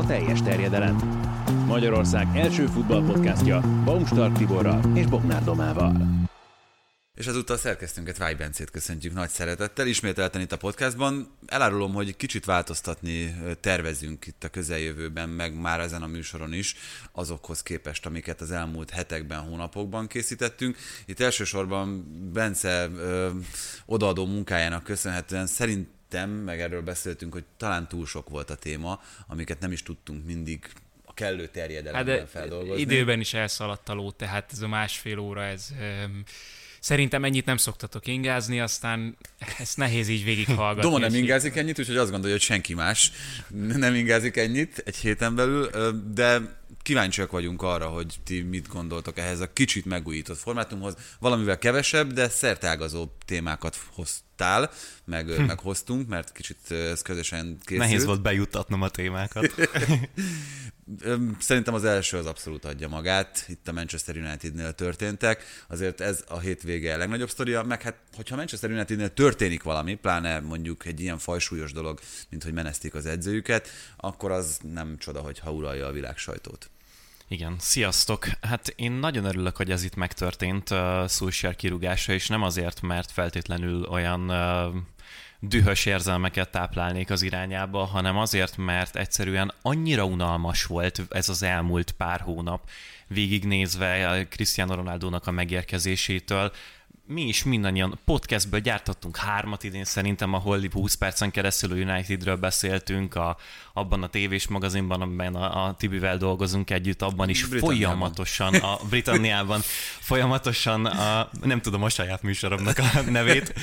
A teljes terjedelem. Magyarország első futballpodcastja Baumstark Tiborral és Bognár Domával. És ezúttal szerkesztőnket Váj Bencét köszöntjük nagy szeretettel. Ismételten itt a podcastban. Elárulom, hogy kicsit változtatni tervezünk itt a közeljövőben, meg már ezen a műsoron is, azokhoz képest, amiket az elmúlt hetekben, hónapokban készítettünk. Itt elsősorban Bence ö, odaadó munkájának köszönhetően szerint szerintem, meg erről beszéltünk, hogy talán túl sok volt a téma, amiket nem is tudtunk mindig a kellő terjedelemben hát feldolgozni. Időben is elszaladt a ló, tehát ez a másfél óra, ez... Um, Szerintem ennyit nem szoktatok ingázni, aztán ezt nehéz így végighallgatni. Doma nem ingázik ennyit, úgyhogy azt gondolja, hogy senki más nem ingázik ennyit egy héten belül, de kíváncsiak vagyunk arra, hogy ti mit gondoltok ehhez a kicsit megújított formátumhoz. Valamivel kevesebb, de szertágazó témákat hoztál, meg, hm. meg hoztunk, mert kicsit ez közösen készült. Nehéz volt bejuttatnom a témákat. Szerintem az első az abszolút adja magát. Itt a Manchester Unitednél történtek. Azért ez a hétvége a legnagyobb sztoria, meg hát, hogyha Manchester Unitednél történik valami, pláne mondjuk egy ilyen fajsúlyos dolog, mint hogy menesztik az edzőjüket, akkor az nem csoda, hogy ha uralja a világ sajtót. Igen, sziasztok! Hát én nagyon örülök, hogy ez itt megtörtént, uh, Szulsjár kirúgása, és nem azért, mert feltétlenül olyan uh, dühös érzelmeket táplálnék az irányába, hanem azért, mert egyszerűen annyira unalmas volt ez az elmúlt pár hónap, végignézve Cristiano Ronaldo-nak a megérkezésétől, mi is mindannyian podcastből gyártottunk hármat idén szerintem, ahol 20 percen keresztül a Unitedről beszéltünk, a, abban a tévés magazinban, amiben a, a Tibivel dolgozunk együtt, abban is folyamatosan, a Britanniában folyamatosan, a, nem tudom a saját műsoromnak a nevét,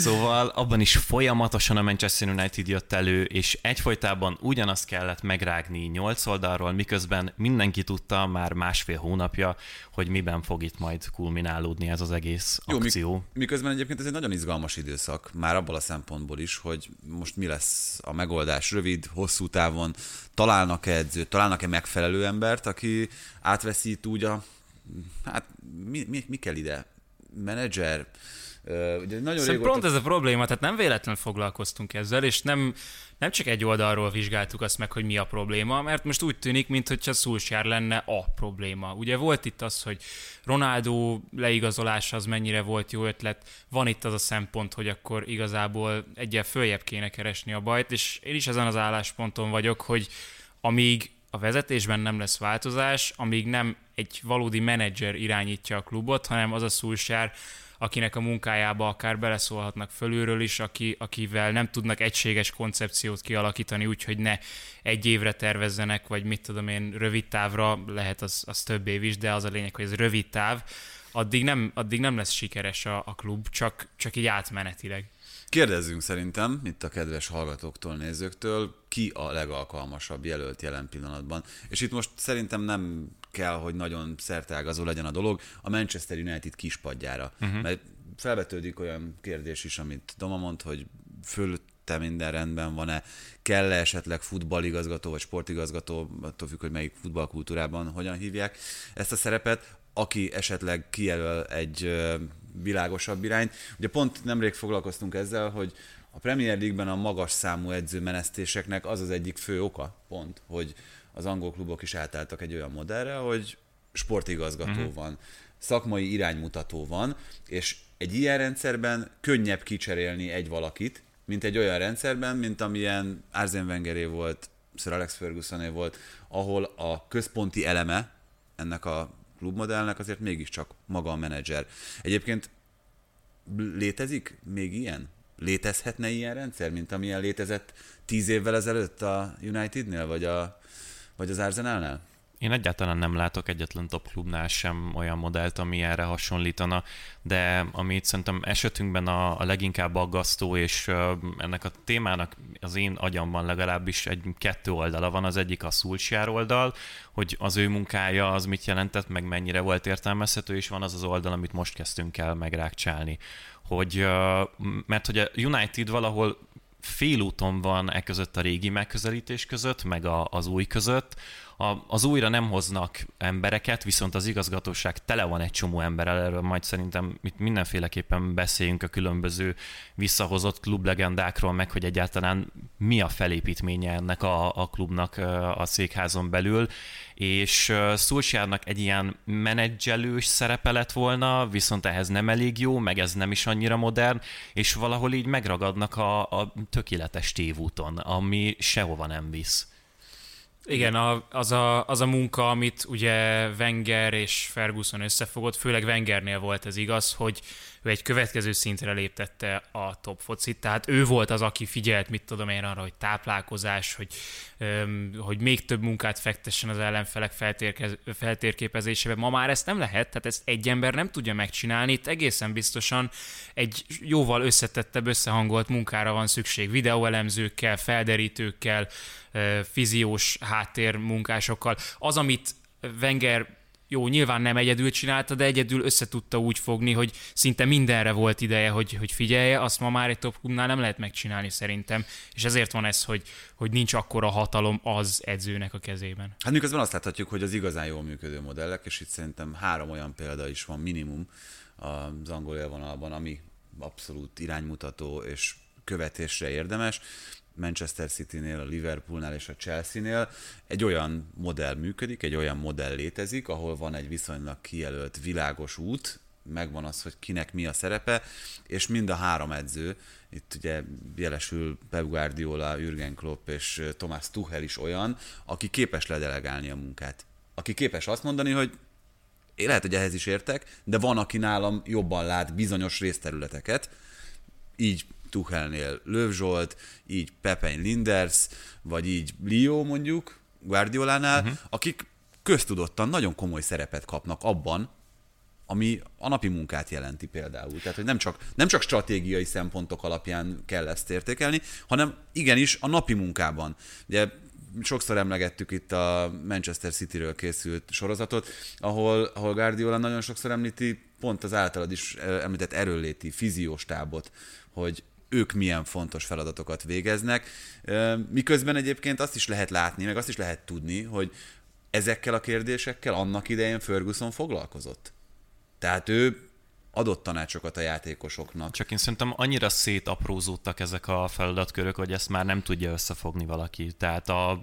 Szóval abban is folyamatosan a Manchester United jött elő, és egyfolytában ugyanazt kellett megrágni nyolc oldalról, miközben mindenki tudta már másfél hónapja, hogy miben fog itt majd kulminálódni ez az egész Jó, akció. miközben egyébként ez egy nagyon izgalmas időszak, már abból a szempontból is, hogy most mi lesz a megoldás rövid, hosszú távon, találnak-e edzőt, találnak-e megfelelő embert, aki átveszít úgy a, hát mi, mi, mi kell ide? Menedzser, ugye nagyon régóta... pont ez a probléma, tehát nem véletlenül foglalkoztunk ezzel, és nem, nem csak egy oldalról vizsgáltuk azt meg, hogy mi a probléma, mert most úgy tűnik, mintha Szulsjár lenne a probléma. Ugye volt itt az, hogy Ronaldo leigazolása az mennyire volt jó ötlet, van itt az a szempont, hogy akkor igazából egyel följebb kéne keresni a bajt, és én is ezen az állásponton vagyok, hogy amíg a vezetésben nem lesz változás, amíg nem egy valódi menedzser irányítja a klubot, hanem az a Szulsjár, akinek a munkájába akár beleszólhatnak fölülről is, aki, akivel nem tudnak egységes koncepciót kialakítani, úgyhogy ne egy évre tervezzenek, vagy mit tudom én, rövid távra, lehet az, az több év is, de az a lényeg, hogy ez rövid táv, addig nem, addig nem lesz sikeres a, a klub, csak, csak így átmenetileg. Kérdezzünk szerintem, itt a kedves hallgatóktól, nézőktől, ki a legalkalmasabb jelölt jelen pillanatban. És itt most szerintem nem kell, hogy nagyon szerteágazó legyen a dolog, a Manchester United kispadjára. Uh-huh. Mert felvetődik olyan kérdés is, amit Doma mond, hogy fölötte minden rendben van-e, kell-e esetleg futballigazgató vagy sportigazgató, attól függ, hogy melyik futballkultúrában hogyan hívják ezt a szerepet, aki esetleg kijelöl egy világosabb irányt. Ugye pont nemrég foglalkoztunk ezzel, hogy a Premier League-ben a magas számú edzőmenesztéseknek az az egyik fő oka, pont, hogy az angol klubok is átálltak egy olyan modellre, hogy sportigazgató uh-huh. van, szakmai iránymutató van, és egy ilyen rendszerben könnyebb kicserélni egy valakit, mint egy olyan rendszerben, mint amilyen Arsene Wengeré volt, Sir Alex Fergusoné volt, ahol a központi eleme ennek a klubmodellnek azért mégiscsak maga a menedzser. Egyébként létezik még ilyen? Létezhetne ilyen rendszer, mint amilyen létezett tíz évvel ezelőtt a Unitednél, vagy, a, vagy az Arsenalnál? én egyáltalán nem látok egyetlen top klubnál sem olyan modellt, ami erre hasonlítana, de amit szerintem esetünkben a, a leginkább aggasztó, és ennek a témának az én agyamban legalábbis egy kettő oldala van, az egyik a Szulcsjár oldal, hogy az ő munkája az mit jelentett, meg mennyire volt értelmezhető, és van az az oldal, amit most kezdtünk el megrákcsálni. Hogy, mert hogy a United valahol félúton van e között a régi megközelítés között, meg a, az új között, a, az újra nem hoznak embereket, viszont az igazgatóság tele van egy csomó emberrel, erről majd szerintem itt mindenféleképpen beszéljünk a különböző visszahozott klublegendákról, meg hogy egyáltalán mi a felépítménye ennek a, a klubnak a székházon belül, és Szulsjárnak egy ilyen menedzselős szerepe lett volna, viszont ehhez nem elég jó, meg ez nem is annyira modern, és valahol így megragadnak a, a tökéletes tévúton, ami sehova nem visz. Igen, a, az, a, az a munka, amit ugye Wenger és Ferguson összefogott, főleg Wengernél volt ez igaz, hogy ő egy következő szintre léptette a top focit, tehát ő volt az, aki figyelt, mit tudom én arra, hogy táplálkozás, hogy, öm, hogy még több munkát fektessen az ellenfelek feltérképezésébe. Ma már ezt nem lehet, tehát ezt egy ember nem tudja megcsinálni, itt egészen biztosan egy jóval összetettebb, összehangolt munkára van szükség, videóelemzőkkel, felderítőkkel, fiziós háttér munkásokkal. Az, amit Wenger jó, nyilván nem egyedül csinálta, de egyedül össze tudta úgy fogni, hogy szinte mindenre volt ideje, hogy, hogy figyelje, azt ma már egy top klubnál nem lehet megcsinálni szerintem, és ezért van ez, hogy, hogy nincs akkora hatalom az edzőnek a kezében. Hát miközben azt láthatjuk, hogy az igazán jól működő modellek, és itt szerintem három olyan példa is van minimum az angol élvonalban, ami abszolút iránymutató és követésre érdemes. Manchester City-nél, a Liverpoolnál és a Chelsea-nél egy olyan modell működik, egy olyan modell létezik, ahol van egy viszonylag kijelölt világos út, megvan az, hogy kinek mi a szerepe, és mind a három edző, itt ugye jelesül Pep Guardiola, Jürgen Klopp és Thomas Tuchel is olyan, aki képes ledelegálni a munkát. Aki képes azt mondani, hogy én lehet, hogy ehhez is értek, de van, aki nálam jobban lát bizonyos részterületeket, így Tuchelnél Löv Zsolt, így Pepen Linders, vagy így Leo mondjuk, Guardiolánál, uh-huh. akik köztudottan nagyon komoly szerepet kapnak abban, ami a napi munkát jelenti például. Tehát, hogy nem csak, nem csak stratégiai szempontok alapján kell ezt értékelni, hanem igenis a napi munkában. Ugye sokszor emlegettük itt a Manchester City-ről készült sorozatot, ahol, ahol Guardiola nagyon sokszor említi pont az általad is említett erőléti, fiziós tábot, hogy ők milyen fontos feladatokat végeznek, miközben egyébként azt is lehet látni, meg azt is lehet tudni, hogy ezekkel a kérdésekkel annak idején Ferguson foglalkozott. Tehát ő adott tanácsokat a játékosoknak. Csak én szerintem annyira szétaprózódtak ezek a feladatkörök, hogy ezt már nem tudja összefogni valaki. Tehát a,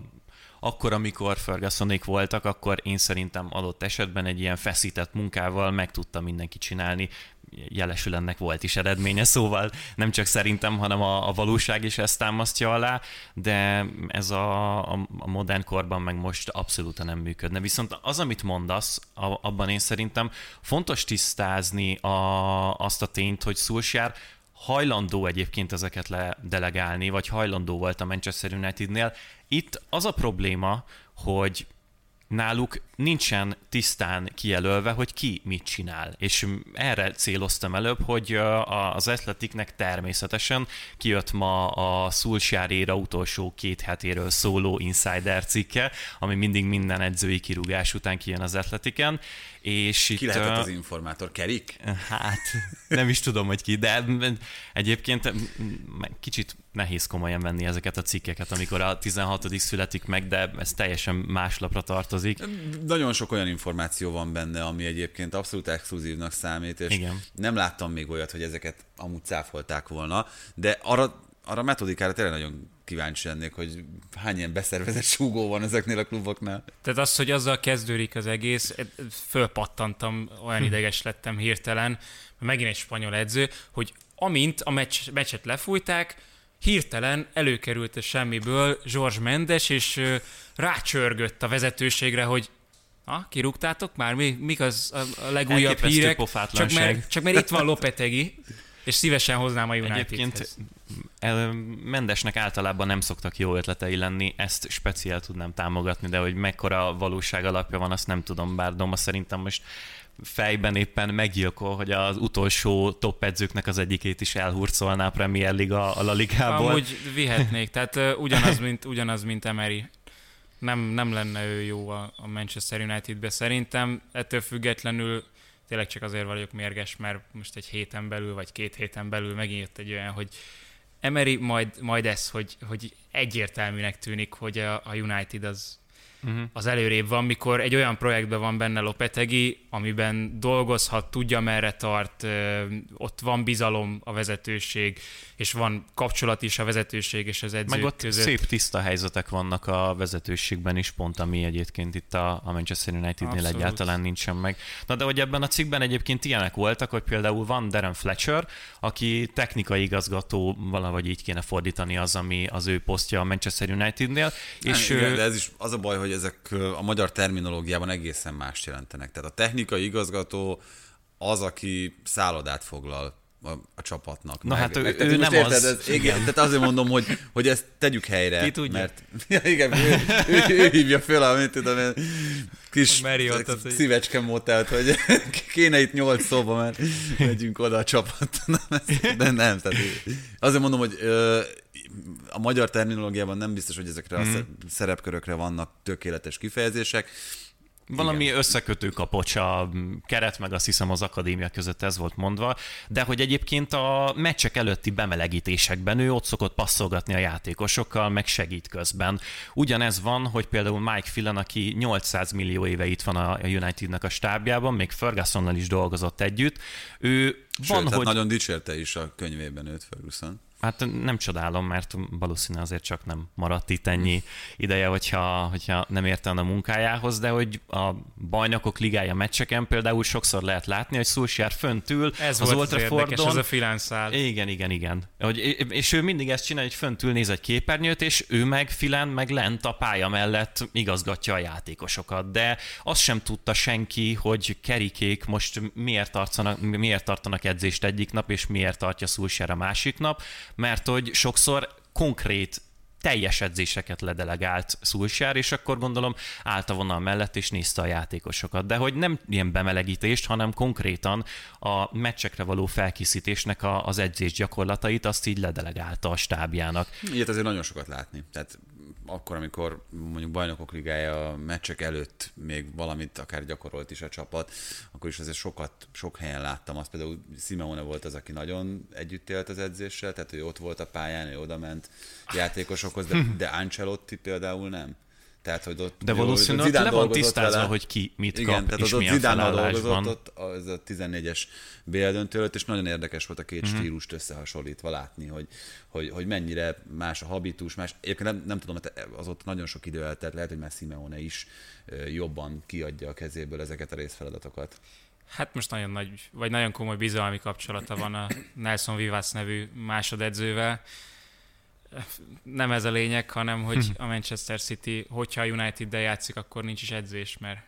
akkor, amikor Fergusonék voltak, akkor én szerintem adott esetben egy ilyen feszített munkával meg tudta mindenki csinálni jelesül ennek volt is eredménye, szóval nem csak szerintem, hanem a, a valóság is ezt támasztja alá, de ez a, a, a modern korban meg most abszolút nem működne. Viszont az, amit mondasz, a, abban én szerintem fontos tisztázni a, azt a tényt, hogy Szulsjár hajlandó egyébként ezeket ledelegálni, vagy hajlandó volt a Manchester Unitednél. Itt az a probléma, hogy náluk nincsen tisztán kijelölve, hogy ki mit csinál. És erre céloztam előbb, hogy az Athleticnek természetesen kijött ma a Szulsjáréra utolsó két hetéről szóló Insider cikke, ami mindig minden edzői kirúgás után kijön az Athleticen, és ki itt, lehetett az informátor? Kerik? Hát, nem is tudom, hogy ki, de egyébként kicsit nehéz komolyan venni ezeket a cikkeket, amikor a 16. születik meg, de ez teljesen más lapra tartozik. Nagyon sok olyan információ van benne, ami egyébként abszolút exkluzívnak számít, és Igen. nem láttam még olyat, hogy ezeket amúgy cáfolták volna, de arra, arra metodikára tényleg nagyon kíváncsi lennék, hogy hány ilyen beszervezett súgó van ezeknél a kluboknál. Tehát az, hogy azzal kezdődik az egész, fölpattantam, olyan hm. ideges lettem hirtelen, megint egy spanyol edző, hogy amint a meccs, meccset lefújták, hirtelen előkerült a semmiből George Mendes, és rácsörgött a vezetőségre, hogy Ha, kirúgtátok már? Mi, mik az a legújabb Elképesztő hírek? Csak mert, csak mert itt van Lopetegi, és szívesen hoznám a Unitedhez. Egyébként Mendesnek általában nem szoktak jó ötletei lenni, ezt speciál tudnám támogatni, de hogy mekkora valóság alapja van, azt nem tudom, bár Doma szerintem most fejben éppen meggyilkol, hogy az utolsó top edzőknek az egyikét is elhurcolná a Premier Liga a La Ligából. Amúgy vihetnék, tehát ugyanaz, mint, ugyanaz, mint Emery. Nem, nem lenne ő jó a, a Manchester Unitedbe szerintem, ettől függetlenül tényleg csak azért vagyok mérges, mert most egy héten belül, vagy két héten belül megint jött egy olyan, hogy Emery majd, majd ez, hogy, hogy egyértelműnek tűnik, hogy a, a United az, uh-huh. az előrébb van, mikor egy olyan projektben van benne Lopetegi, amiben dolgozhat, tudja merre tart, ott van bizalom a vezetőség, és van kapcsolat is a vezetőség és az edzők Meg ott között. szép tiszta helyzetek vannak a vezetőségben is, pont ami egyébként itt a, a Manchester Unitednél Abszolút. egyáltalán nincsen meg. Na de hogy ebben a cikkben egyébként ilyenek voltak, hogy például van Darren Fletcher, aki technikai igazgató, valahogy így kéne fordítani az, ami az ő posztja a Manchester Unitednél. És igen, ő... de ez is az a baj, hogy ezek a magyar terminológiában egészen más jelentenek. Tehát a technikai igazgató az, aki szállodát foglal a, a csapatnak. Na meg, hát ő, meg, ő nem érted, az. Ez, igen, tehát azért mondom, hogy, hogy ezt tegyük helyre. Ki tudja? Mert, ja, igen, ő, ő, ő, ő, hívja föl, amit tudom én, kis Marriott, szívecske motelt, hogy kéne itt nyolc szóba, mert megyünk oda a csapat. De nem, tehát azért mondom, hogy a magyar terminológiában nem biztos, hogy ezekre mm. a mhm. szerepkörökre vannak tökéletes kifejezések. Valami Igen. összekötő kapocs a keret, meg azt hiszem az akadémia között ez volt mondva, de hogy egyébként a meccsek előtti bemelegítésekben ő ott szokott passzolgatni a játékosokkal, meg segít közben. Ugyanez van, hogy például Mike Phelan, aki 800 millió éve itt van a Unitednek a stábjában, még Fergusonnal is dolgozott együtt, ő Sőt, van, hát hogy... nagyon dicsérte is a könyvében őt Ferguson. Hát nem csodálom, mert valószínűleg azért csak nem maradt itt ennyi ideje, hogyha, hogyha nem érte a munkájához, de hogy a bajnokok ligája meccseken például sokszor lehet látni, hogy Szulsjár fönt ül ez az Old Traffordon. Ez a filánszál. Igen, igen, igen. Hogy, és ő mindig ezt csinálja, hogy fönt ül, néz egy képernyőt, és ő meg filán, meg lent a pálya mellett igazgatja a játékosokat. De azt sem tudta senki, hogy kerikék most miért tartanak, miért tartanak edzést egyik nap, és miért tartja Szulsjár a másik nap, mert hogy sokszor konkrét teljes edzéseket ledelegált Szulsár, és akkor gondolom állt a vonal mellett, és nézte a játékosokat. De hogy nem ilyen bemelegítést, hanem konkrétan a meccsekre való felkészítésnek a, az edzés gyakorlatait, azt így ledelegálta a stábjának. Ilyet azért nagyon sokat látni. Tehát akkor, amikor mondjuk bajnokok ligája a meccsek előtt még valamit akár gyakorolt is a csapat, akkor is azért sokat, sok helyen láttam azt. Például Simeone volt az, aki nagyon együtt élt az edzéssel, tehát ő ott volt a pályán, ő oda ment játékosokhoz, de, de Ancelotti például nem. Tehát, hogy ott, De valószínűleg ott le van tisztázva, vele. hogy ki mit Igen, kap, tehát és ott milyen Zidane dolgozott ott az a 14-es BL döntő előtt, és nagyon érdekes volt a két mm-hmm. stílust összehasonlítva látni, hogy, hogy, hogy mennyire más a habitus, más. Egyébként nem, nem tudom, az ott nagyon sok idő eltelt, lehet, hogy már Simeone is jobban kiadja a kezéből ezeket a részfeladatokat. Hát most nagyon nagy, vagy nagyon komoly bizalmi kapcsolata van a Nelson Vivas nevű másodedzővel, nem ez a lényeg, hanem hogy hm. a Manchester City, hogyha a United-del játszik, akkor nincs is edzés, mert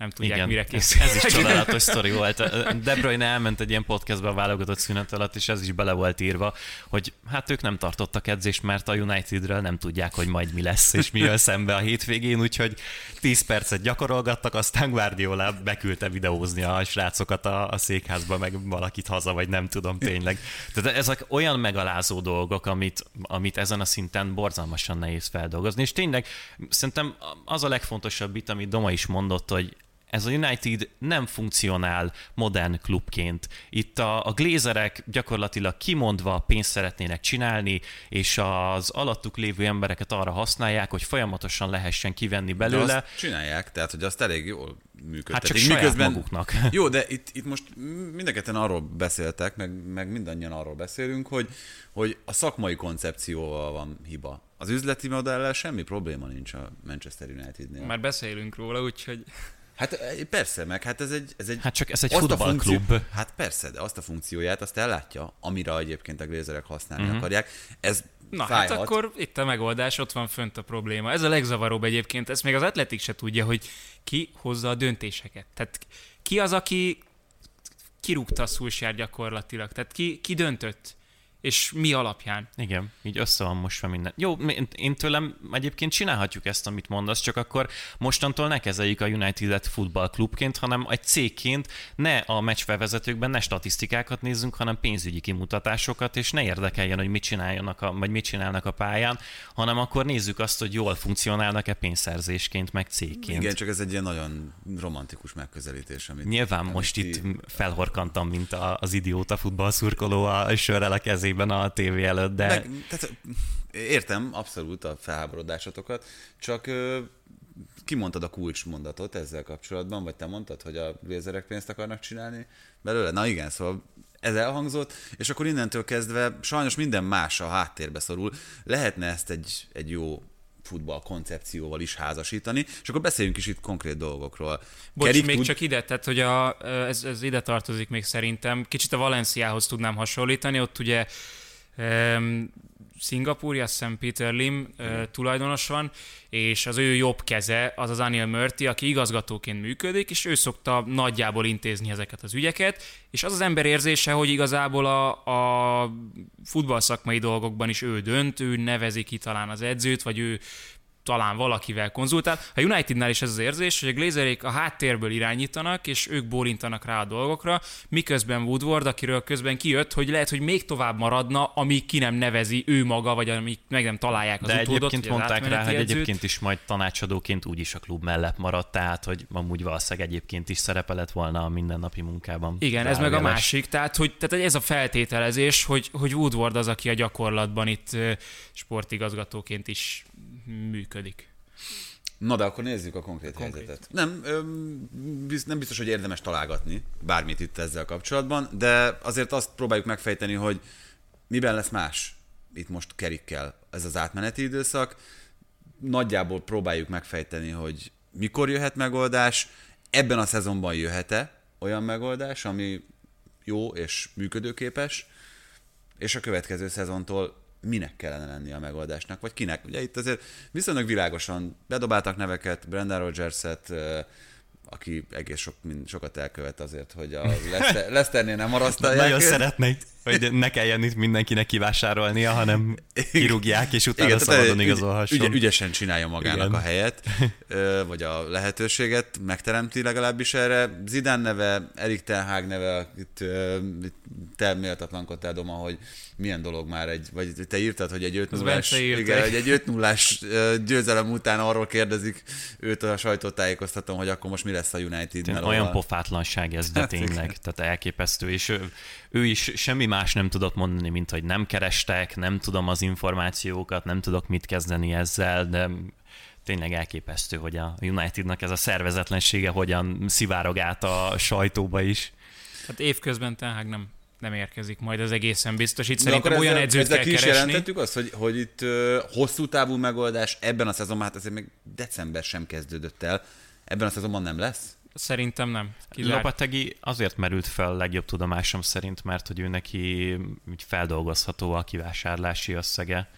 nem tudják, Igen, mire készül. Ez, ez is csodálatos sztori volt. De Bruyne elment egy ilyen podcastbe a válogatott szünet alatt, és ez is bele volt írva, hogy hát ők nem tartottak edzést, mert a Unitedről nem tudják, hogy majd mi lesz, és mi jön szembe a hétvégén, úgyhogy 10 percet gyakorolgattak, aztán Guardiola beküldte videózni a srácokat a, a székházba, meg valakit haza, vagy nem tudom tényleg. Tehát ezek olyan megalázó dolgok, amit, amit ezen a szinten borzalmasan nehéz feldolgozni, és tényleg szerintem az a legfontosabb itt, amit Doma is mondott, hogy ez a United nem funkcionál modern klubként. Itt a, a glézerek gyakorlatilag kimondva pénzt szeretnének csinálni, és az alattuk lévő embereket arra használják, hogy folyamatosan lehessen kivenni belőle. De azt csinálják, tehát hogy azt elég jól működtetik. Hát csak saját Miközben, maguknak. Jó, de itt, itt most mindenketten arról beszéltek, meg, meg mindannyian arról beszélünk, hogy, hogy a szakmai koncepcióval van hiba. Az üzleti modellel semmi probléma nincs a Manchester Unitednél. Már beszélünk róla, úgyhogy... Hát eh, persze, meg hát ez egy... Ez egy hát csak ez egy futballklub. Funkció, hát persze, de azt a funkcióját azt ellátja, amire egyébként a glézerek használni uh-huh. akarják. Ez Na fájhat. hát akkor itt a megoldás, ott van fönt a probléma. Ez a legzavaróbb egyébként, ezt még az atletik se tudja, hogy ki hozza a döntéseket. Tehát ki az, aki kirúgta a gyakorlatilag? Tehát ki, ki döntött? És mi alapján. Igen, így össze van mosva minden. Jó, én tőlem egyébként csinálhatjuk ezt, amit mondasz, csak akkor mostantól ne kezeljük a United-et futballklubként, hanem egy cégként ne a meccsfelvezetőkben ne statisztikákat nézzünk, hanem pénzügyi kimutatásokat, és ne érdekeljen, hogy mit csináljanak, a, vagy mit csinálnak a pályán, hanem akkor nézzük azt, hogy jól funkcionálnak-e pénzszerzésként, meg cégként. Igen, csak ez egy ilyen nagyon romantikus megközelítés. Amit, Nyilván amit most itt felhorkantam, mint az idióta futballszurkoló a sörrel a kezé kezében a tévé előtt, de... Meg, tehát, értem abszolút a felháborodásotokat, csak ö, kimondtad a kulcsmondatot ezzel kapcsolatban, vagy te mondtad, hogy a lézerek pénzt akarnak csinálni belőle? Na igen, szóval ez elhangzott, és akkor innentől kezdve sajnos minden más a háttérbe szorul. Lehetne ezt egy, egy jó futball koncepcióval is házasítani, és akkor beszéljünk is itt konkrét dolgokról. Bocs, Kerik még tud... csak ide, tehát hogy a, ez, ez ide tartozik még szerintem. Kicsit a Valenciához tudnám hasonlítani, ott ugye Szingapúri, azt hiszem Peter Lim uh, tulajdonos van, és az ő jobb keze az az Anil Murti, aki igazgatóként működik, és ő szokta nagyjából intézni ezeket az ügyeket, és az az ember érzése, hogy igazából a, a futballszakmai dolgokban is ő dönt, ő nevezi ki talán az edzőt, vagy ő talán valakivel konzultál. A Unitednál is ez az érzés, hogy a Glazerék a háttérből irányítanak, és ők bólintanak rá a dolgokra, miközben Woodward, akiről közben kijött, hogy lehet, hogy még tovább maradna, amíg ki nem nevezi ő maga, vagy amíg meg nem találják az De utódot, egyébként mondták rá, hogy egyébként is majd tanácsadóként úgyis a klub mellett maradt, tehát hogy amúgy valószínűleg egyébként is szerepelett volna a mindennapi munkában. Igen, ez meg a másik, tehát hogy tehát ez a feltételezés, hogy, hogy Woodward az, aki a gyakorlatban itt sportigazgatóként is működik. Na de akkor nézzük a konkrét, konkrét. helyzetet. Nem, nem biztos, hogy érdemes találgatni bármit itt ezzel kapcsolatban, de azért azt próbáljuk megfejteni, hogy miben lesz más itt most kerikkel ez az átmeneti időszak. Nagyjából próbáljuk megfejteni, hogy mikor jöhet megoldás, ebben a szezonban jöhet-e olyan megoldás, ami jó és működőképes, és a következő szezontól minek kellene lenni a megoldásnak, vagy kinek. Ugye itt azért viszonylag világosan bedobáltak neveket, Brendan Rodgers-et, aki egész sok, sokat elkövet azért, hogy a Lester, Lesternél nem marasztalják. Nagyon szeretnék, hogy ne kelljen itt mindenkinek kivásárolnia, hanem kirúgják, és utána Igen, szabadon igazolhasson. Ügy, ügyesen csinálja magának Igen. a helyet, vagy a lehetőséget, megteremti legalábbis erre. Zidane neve, Erik Ten neve, itt, te méltatlankodtál, Doma, hogy milyen dolog már egy, vagy te írtad, hogy egy 5 0 igen, hogy egy 5 0 győzelem után arról kérdezik őt a sajtótájékoztatom, hogy akkor most mi lesz a United. Olyan Olyan pofátlanság ez, de hát tényleg, tehát elképesztő, és ő, ő is semmi más nem tudott mondani, mint hogy nem kerestek, nem tudom az információkat, nem tudok mit kezdeni ezzel, de tényleg elképesztő, hogy a Unitednak ez a szervezetlensége hogyan szivárog át a sajtóba is. Hát évközben tehát nem nem érkezik majd az egészen biztos. Itt szerintem olyan ezzel, edzőt ezzel kell ki is keresni. jelentettük azt, hogy, hogy itt uh, hosszú távú megoldás ebben a szezonban, hát azért még december sem kezdődött el, ebben a szezonban nem lesz? Szerintem nem. Kizár... Lopategi azért merült fel legjobb tudomásom szerint, mert hogy ő neki feldolgozható a kivásárlási összege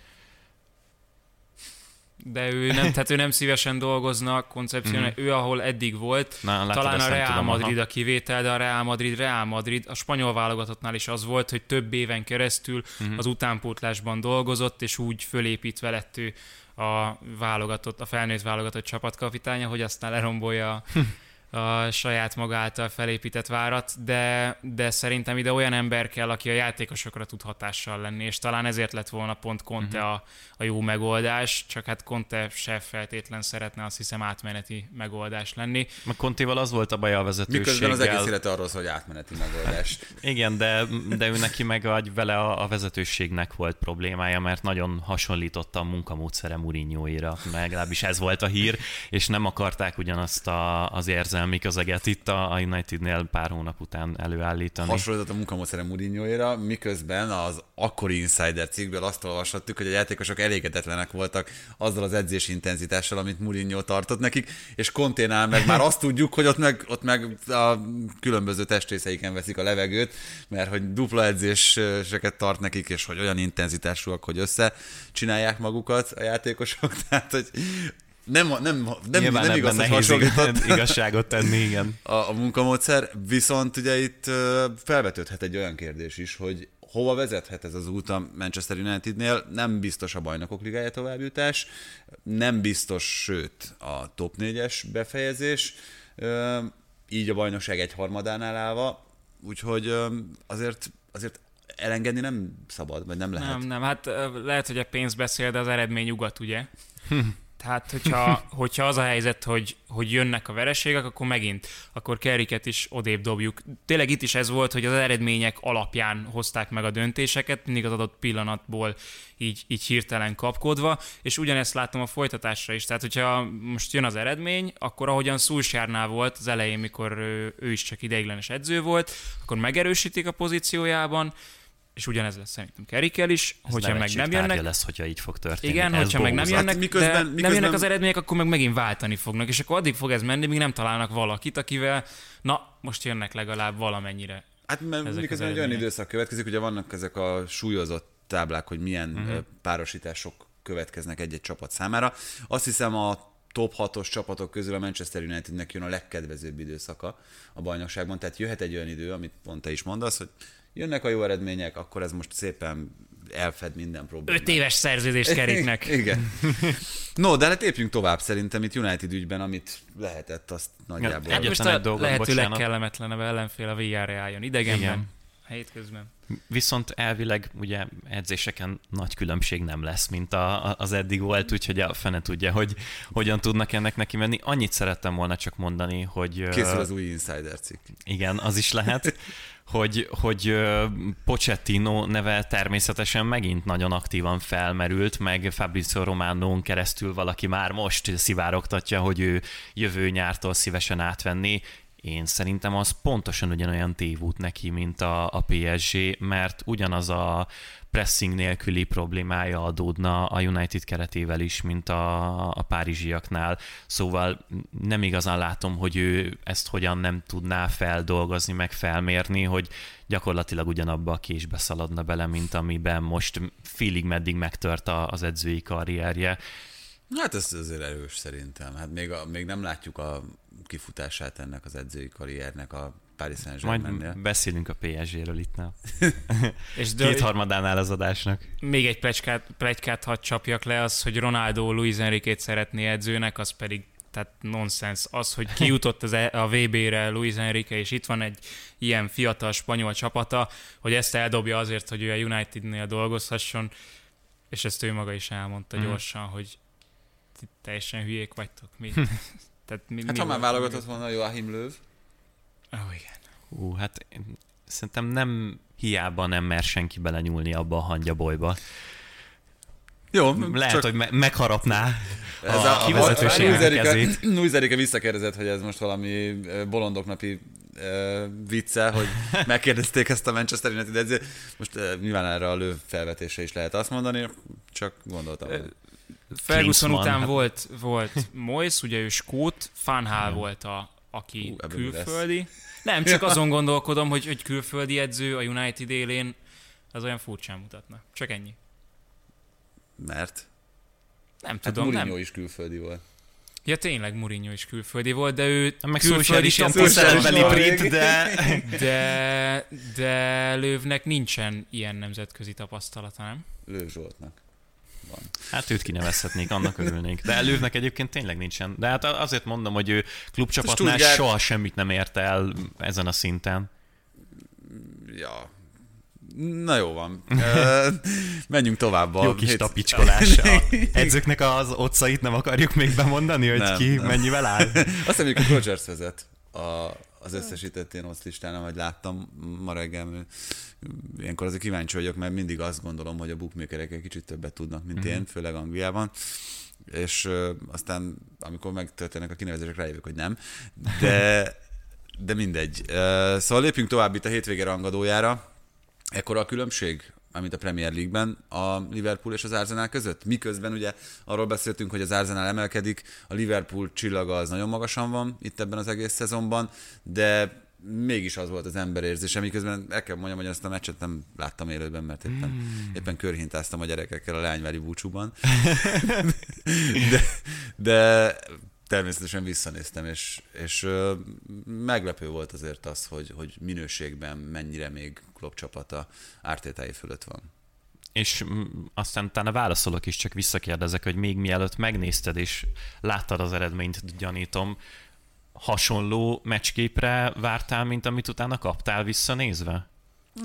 de ő nem, tehát ő nem szívesen dolgozna koncepción, mm-hmm. ő ahol eddig volt, Na, talán a Real tudom, Madrid aha. a kivétel, de a Real Madrid, Real Madrid, a spanyol válogatottnál is az volt, hogy több éven keresztül mm-hmm. az utánpótlásban dolgozott, és úgy fölépítve lett ő a válogatott, a felnőtt válogatott csapatkapitánya, hogy aztán lerombolja a saját maga által felépített várat, de, de szerintem ide olyan ember kell, aki a játékosokra tud hatással lenni, és talán ezért lett volna pont Conte uh-huh. a, a jó megoldás, csak hát Conte se feltétlen szeretne azt hiszem átmeneti megoldás lenni. A Contéval az volt a baj a vezetőséggel. Miközben az egész élete arról szól, hogy átmeneti megoldás. Igen, de, de ő neki meg vagy vele a, a vezetőségnek volt problémája, mert nagyon hasonlította a munkamódszere Mourinho-ira, legalábbis ez volt a hír, és nem akarták ugyanazt a, az érzelmet érzelmi közeget itt a Unitednél pár hónap után előállítani. Hasonlított a munkamódszere mourinho miközben az akkori Insider cikkből azt olvashattuk, hogy a játékosok elégedetlenek voltak azzal az edzési intenzitással, amit Mourinho tartott nekik, és Konténál meg már azt tudjuk, hogy ott meg, ott meg a különböző testrészeiken veszik a levegőt, mert hogy dupla edzéseket tart nekik, és hogy olyan intenzitásúak, hogy össze csinálják magukat a játékosok, tehát hogy nem, nem, nem, Nyilván nem igaz, hogy hasonlított igazságot tenni, igen. A, a munkamódszer, viszont ugye itt felvetődhet egy olyan kérdés is, hogy hova vezethet ez az út a Manchester Unitednél? Nem biztos a bajnokok ligája továbbjutás, nem biztos, sőt, a top 4-es befejezés, így a bajnokság egy harmadánál állva, úgyhogy azért, azért elengedni nem szabad, vagy nem lehet. Nem, nem, hát lehet, hogy a pénz beszél, de az eredmény ugat, ugye? Tehát, hogyha, hogyha az a helyzet, hogy, hogy jönnek a vereségek, akkor megint, akkor Kerriket is odébb dobjuk. Tényleg itt is ez volt, hogy az eredmények alapján hozták meg a döntéseket, mindig az adott pillanatból így, így hirtelen kapkodva, és ugyanezt látom a folytatásra is. Tehát, hogyha most jön az eredmény, akkor ahogyan Szulsjárnál volt az elején, mikor ő, ő is csak ideiglenes edző volt, akkor megerősítik a pozíciójában, és ugyanez lesz szerintem Kerikkel is, Ez hogyha meg nem jönnek. lesz, hogyha így fog történni. Igen, ez hogyha meg nem jönnek, hát miközben, de miközben... nem jönnek az eredmények, akkor meg megint váltani fognak, és akkor addig fog ez menni, míg nem találnak valakit, akivel, na, most jönnek legalább valamennyire. Hát mert miközben egy olyan időszak következik, ugye vannak ezek a súlyozott táblák, hogy milyen uh-huh. párosítások következnek egy-egy csapat számára. Azt hiszem a top 6-os csapatok közül a Manchester Unitednek jön a legkedvezőbb időszaka a bajnokságban, tehát jöhet egy olyan idő, amit pont te is mondasz, hogy jönnek a jó eredmények, akkor ez most szépen elfed minden problémát. Öt éves szerződést keréknek. Igen. No, de hát lépjünk tovább szerintem itt United ügyben, amit lehetett, azt nagyjából. Hát most a dolgot, lehető legkellemetlenebb ellenfél a VR-re álljon idegenben. Igen. Hétközben. Viszont elvileg ugye edzéseken nagy különbség nem lesz, mint a, a, az eddig volt, úgyhogy a fene tudja, hogy hogyan tudnak ennek neki menni. Annyit szerettem volna csak mondani, hogy... Készül az új Insider cikk. Igen, az is lehet. hogy, hogy Pochettino neve természetesen megint nagyon aktívan felmerült, meg Fabrizio Románón keresztül valaki már most szivárogtatja, hogy ő jövő nyártól szívesen átvenni. Én szerintem az pontosan ugyanolyan tévút neki, mint a, a PSG, mert ugyanaz a pressing nélküli problémája adódna a United keretével is, mint a, a párizsiaknál. Szóval nem igazán látom, hogy ő ezt hogyan nem tudná feldolgozni, meg felmérni, hogy gyakorlatilag ugyanabba a késbe szaladna bele, mint amiben most félig meddig megtört az edzői karrierje. Hát ez azért erős szerintem. Hát még, a, még nem látjuk a kifutását ennek az edzői karriernek a Paris saint Majd beszélünk a PSG-ről itt. és Kétharmadánál az adásnak. Még egy plegykát, plegykát hadd csapjak le, az, hogy Ronaldo Luis Enrique-t szeretné edzőnek, az pedig tehát nonsens. Az, hogy kijutott az, e- a VB-re Luis Enrique, és itt van egy ilyen fiatal spanyol csapata, hogy ezt eldobja azért, hogy ő a United-nél dolgozhasson, és ezt ő maga is elmondta mm. gyorsan, hogy teljesen hülyék vagytok. Mi? Tehát mi, hát mi ha már válogatott volna Joachim Löw. Ó, oh, igen. Hú, hát én szerintem nem hiába nem mer senki belenyúlni abba a hangyabolyba. Jó, Lehet, csak... hogy me- megharapná ez a, a kivezetőségnek kezét. Nújzerike visszakérdezett, hogy ez most valami bolondok napi uh, vicce, hogy megkérdezték ezt a Manchester United de Most uh, nyilván erre a lő felvetése is lehet azt mondani, csak gondoltam. Ferguson után hát... volt, volt Moyes, ugye ő skót, Fanhal volt a, aki uh, külföldi. Nem, csak azon gondolkodom, hogy, hogy külföldi edző a United élén, az olyan furcsán mutatna. Csak ennyi. Mert? Nem hát tudom, Mourinho nem. is külföldi volt. Ja, tényleg Mourinho is külföldi volt, de ő meg külföldi is ilyen brit, de... de... De Lövnek nincsen ilyen nemzetközi tapasztalata, nem? Löv Zsoltnak van. Hát őt kinevezhetnék, annak örülnénk. De elővnek egyébként tényleg nincsen. De hát azért mondom, hogy ő klubcsapatnál Stuttgart... soha semmit nem ért el ezen a szinten. Ja, Na jó van. Menjünk tovább. Jó kis hét... tapicskolás. A edzőknek az otcait nem akarjuk még bemondani, hogy nem, ki nem. mennyivel áll? Azt hiszem, hogy Rogers vezet a, az összesített én ott listán, hogy láttam ma reggel. Ilyenkor azért kíváncsi vagyok, mert mindig azt gondolom, hogy a bookmakerek egy kicsit többet tudnak, mint mm-hmm. én, főleg Angliában és uh, aztán amikor megtörténnek a kinevezések, rájövök, hogy nem. De, de mindegy. Uh, szóval lépjünk tovább itt a hétvége rangadójára. Ekkora a különbség, amit a Premier League-ben a Liverpool és az Arsenal között? Miközben ugye arról beszéltünk, hogy az Arsenal emelkedik, a Liverpool csillaga az nagyon magasan van itt ebben az egész szezonban, de mégis az volt az ember érzése, miközben el kell mondjam, hogy ezt a meccset nem láttam élőben, mert éppen, hmm. éppen körhintáztam a gyerekekkel a leányvári búcsúban. de, de természetesen visszanéztem, és, és meglepő volt azért az, hogy, hogy minőségben mennyire még Klopp csapata ártétái fölött van. És aztán utána válaszolok is, csak visszakérdezek, hogy még mielőtt megnézted és láttad az eredményt, gyanítom, hasonló meccsképre vártál, mint amit utána kaptál visszanézve?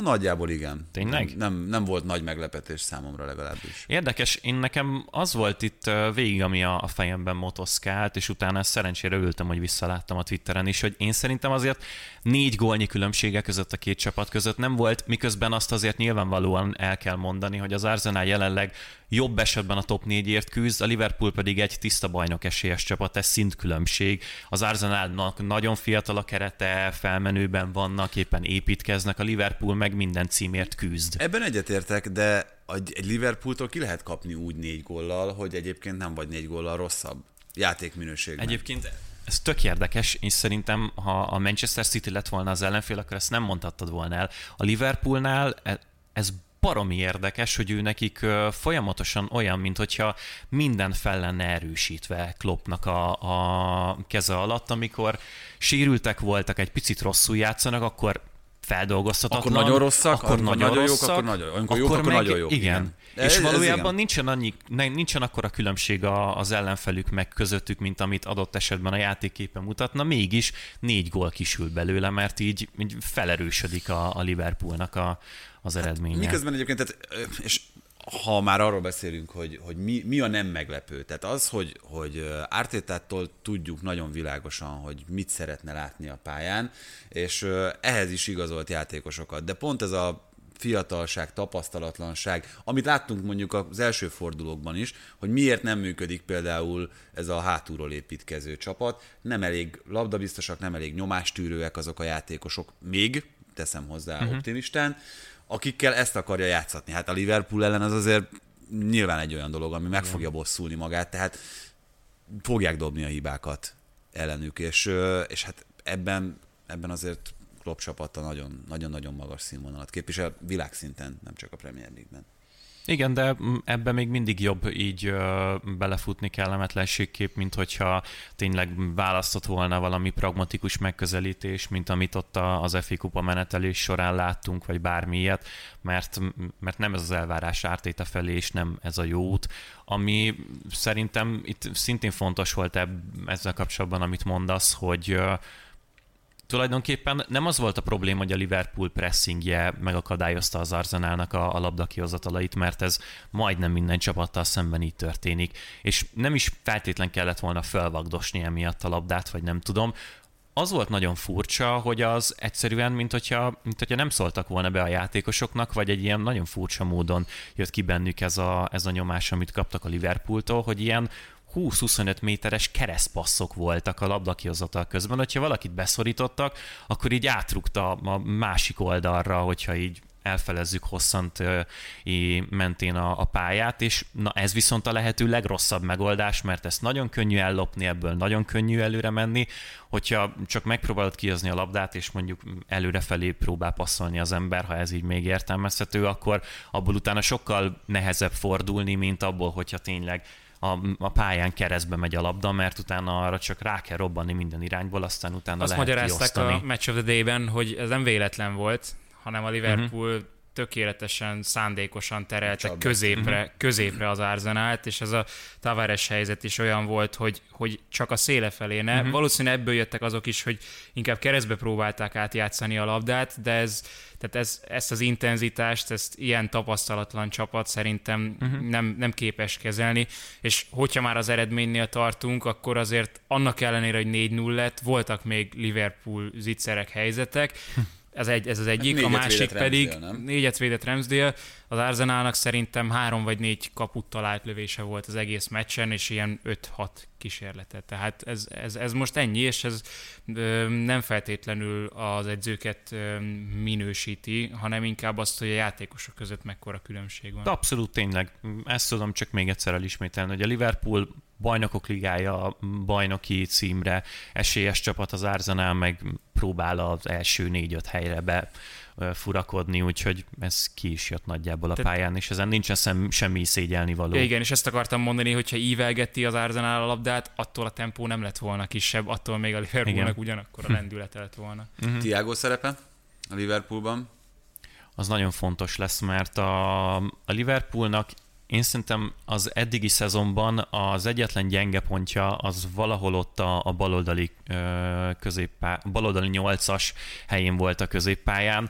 Nagyjából igen. Tényleg? Nem, nem volt nagy meglepetés számomra legalábbis. Érdekes, én nekem az volt itt végig, ami a, a fejemben motoszkált, és utána szerencsére ültem, hogy visszaláttam a Twitteren is, hogy én szerintem azért négy gólnyi különbsége között a két csapat között nem volt, miközben azt azért nyilvánvalóan el kell mondani, hogy az Arsenal jelenleg jobb esetben a top négyért küzd, a Liverpool pedig egy tiszta bajnok esélyes csapat, ez szint-különbség. Az Arsenalnak nagyon fiatal a kerete, felmenőben vannak, éppen építkeznek, a Liverpool meg minden címért küzd. Ebben egyetértek, de egy Liverpooltól ki lehet kapni úgy négy góllal, hogy egyébként nem vagy négy góllal rosszabb játékminőségben. Egyébként ez tök érdekes, és szerintem, ha a Manchester City lett volna az ellenfél, akkor ezt nem mondhattad volna el. A Liverpoolnál e- ez baromi érdekes, hogy ő nekik folyamatosan olyan, mint hogyha minden fel lenne erősítve Kloppnak a, a keze alatt, amikor sérültek voltak, egy picit rosszul játszanak, akkor feldolgozhatatlan. Akkor nagyon rosszak, akkor nagyon, nagyon rosszak, jók, akkor nagyon, amikor akkor jók, akkor meg, nagyon jók. Igen. igen. És ez, valójában ez igen. nincsen, annyi, nincsen akkora különbség az ellenfelük meg közöttük, mint amit adott esetben a játékképen mutatna, mégis négy gól kisül belőle, mert így, így felerősödik a, a Liverpoolnak a, az hát eredménye. Hát, miközben egyébként, tehát, és ha már arról beszélünk, hogy, hogy mi, mi a nem meglepő, tehát az, hogy, hogy Ártétától tudjuk nagyon világosan, hogy mit szeretne látni a pályán, és ehhez is igazolt játékosokat, de pont ez a fiatalság, tapasztalatlanság, amit láttunk mondjuk az első fordulókban is, hogy miért nem működik például ez a hátulról építkező csapat, nem elég labdabiztosak, nem elég nyomástűrőek azok a játékosok, még, teszem hozzá uh-huh. optimistán, akikkel ezt akarja játszatni. Hát a Liverpool ellen az azért nyilván egy olyan dolog, ami meg fogja bosszulni magát, tehát fogják dobni a hibákat ellenük, és, és hát ebben, ebben azért Klopp csapata nagyon-nagyon magas színvonalat képvisel világszinten, nem csak a Premier League-ben. Igen, de ebben még mindig jobb így ö, belefutni kellemetlenségkép, mint hogyha tényleg választott volna valami pragmatikus megközelítés, mint amit ott az FA Kupa menetelés során láttunk, vagy bármi ilyet, mert, mert nem ez az elvárás ártéte felé, és nem ez a jó út. Ami szerintem itt szintén fontos volt ebb, ezzel kapcsolatban, amit mondasz, hogy tulajdonképpen nem az volt a probléma, hogy a Liverpool pressingje megakadályozta az Arsenalnak a, a labda kihozatalait, mert ez majdnem minden csapattal szemben így történik, és nem is feltétlen kellett volna felvagdosni emiatt a labdát, vagy nem tudom, az volt nagyon furcsa, hogy az egyszerűen, mint hogyha, mint hogyha nem szóltak volna be a játékosoknak, vagy egy ilyen nagyon furcsa módon jött ki bennük ez a, ez a nyomás, amit kaptak a Liverpooltól, hogy ilyen 20-25 méteres keresztpasszok voltak a labdakihozatal közben, hogyha valakit beszorítottak, akkor így átrugta a másik oldalra, hogyha így elfelezzük hosszant mentén a, a pályát, és na ez viszont a lehető legrosszabb megoldás, mert ezt nagyon könnyű ellopni, ebből nagyon könnyű előre menni, hogyha csak megpróbálod kihozni a labdát, és mondjuk előre felé próbál passzolni az ember, ha ez így még értelmezhető, akkor abból utána sokkal nehezebb fordulni, mint abból, hogyha tényleg a, a pályán keresztbe megy a labda, mert utána arra csak rá kell robbanni minden irányból, aztán utána Azt lehet magyarázták kiosztani. a Match of the Day-ben, hogy ez nem véletlen volt, hanem a Liverpool uh-huh tökéletesen, szándékosan tereltek középre, uh-huh. középre az Arzenált, és ez a Tavares helyzet is olyan volt, hogy, hogy csak a széle felé ne. Uh-huh. Valószínűleg ebből jöttek azok is, hogy inkább keresztbe próbálták átjátszani a labdát, de ez, tehát ez, ezt az intenzitást, ezt ilyen tapasztalatlan csapat szerintem uh-huh. nem, nem képes kezelni, és hogyha már az eredménynél tartunk, akkor azért annak ellenére, hogy 4-0 lett, voltak még Liverpool zicserek helyzetek, ez, egy, ez az egyik, hát a másik pedig Ramsdale, négyet védett Ramsdale, az Arsenalnak szerintem három vagy négy kaput talált lövése volt az egész meccsen, és ilyen 5-6 kísérletet. Tehát ez, ez, ez most ennyi, és ez ö, nem feltétlenül az edzőket ö, minősíti, hanem inkább azt, hogy a játékosok között mekkora különbség van. De abszolút tényleg. Ezt tudom csak még egyszer elismételni, hogy a Liverpool bajnokok ligája bajnoki címre esélyes csapat, az Arsenal meg próbál az első négy-öt helyre be furakodni, úgyhogy ez ki is jött nagyjából a Te... pályán, és ezen nincsen szem, semmi szégyelni való. Igen, és ezt akartam mondani, hogyha ívelgeti az Arsenal a labdát, attól a tempó nem lett volna kisebb, attól még a Liverpoolnak ugyanakkor a lendülete lett volna. Uh-huh. Tiago szerepe a Liverpoolban? Az nagyon fontos lesz, mert a, a Liverpoolnak én szerintem az eddigi szezonban az egyetlen gyenge pontja az valahol ott a, a baloldali, középpá, baloldali 8-as helyén volt a középpályán.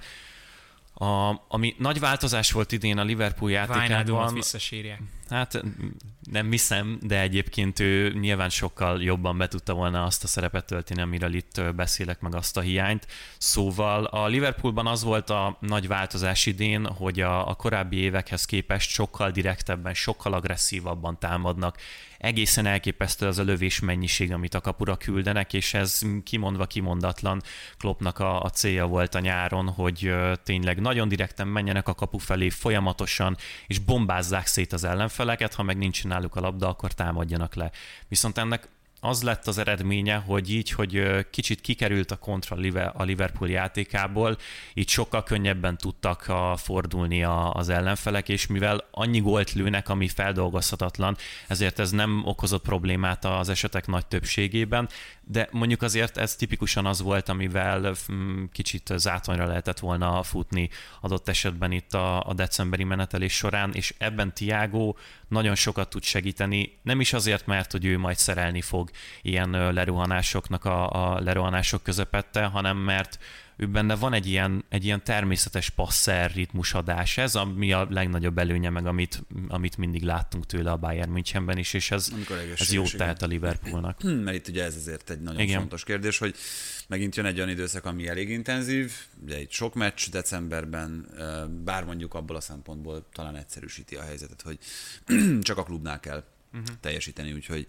A, ami nagy változás volt idén a Liverpool játékában. visszasírják. Hát nem hiszem, de egyébként ő nyilván sokkal jobban be tudta volna azt a szerepet tölteni, amiről itt beszélek, meg azt a hiányt. Szóval a Liverpoolban az volt a nagy változás idén, hogy a, a korábbi évekhez képest sokkal direktebben, sokkal agresszívabban támadnak, egészen elképesztő az a lövés mennyiség, amit a kapura küldenek, és ez kimondva kimondatlan Kloppnak a, a célja volt a nyáron, hogy tényleg nagyon direkten menjenek a kapu felé folyamatosan, és bombázzák szét az ellenfeleket, ha meg nincs náluk a labda, akkor támadjanak le. Viszont ennek az lett az eredménye, hogy így, hogy kicsit kikerült a kontra a Liverpool játékából, így sokkal könnyebben tudtak fordulni az ellenfelek, és mivel annyi gólt lőnek, ami feldolgozhatatlan, ezért ez nem okozott problémát az esetek nagy többségében, de mondjuk azért ez tipikusan az volt, amivel kicsit zátonyra lehetett volna futni adott esetben itt a, a decemberi menetelés során, és ebben Tiago nagyon sokat tud segíteni, nem is azért, mert hogy ő majd szerelni fog ilyen leruhanásoknak a, a leruhanások közepette, hanem mert ő benne van egy ilyen, egy ilyen természetes passzer ritmusadás, ez ami a legnagyobb előnye, meg amit, amit mindig láttunk tőle a Bayern Münchenben is, és ez, ez jó tehet a Liverpoolnak. Mert itt ugye ez azért egy nagyon Igen. fontos kérdés, hogy megint jön egy olyan időszak, ami elég intenzív, ugye itt sok meccs decemberben, bár mondjuk abból a szempontból talán egyszerűsíti a helyzetet, hogy csak a klubnál kell uh-huh. teljesíteni, úgyhogy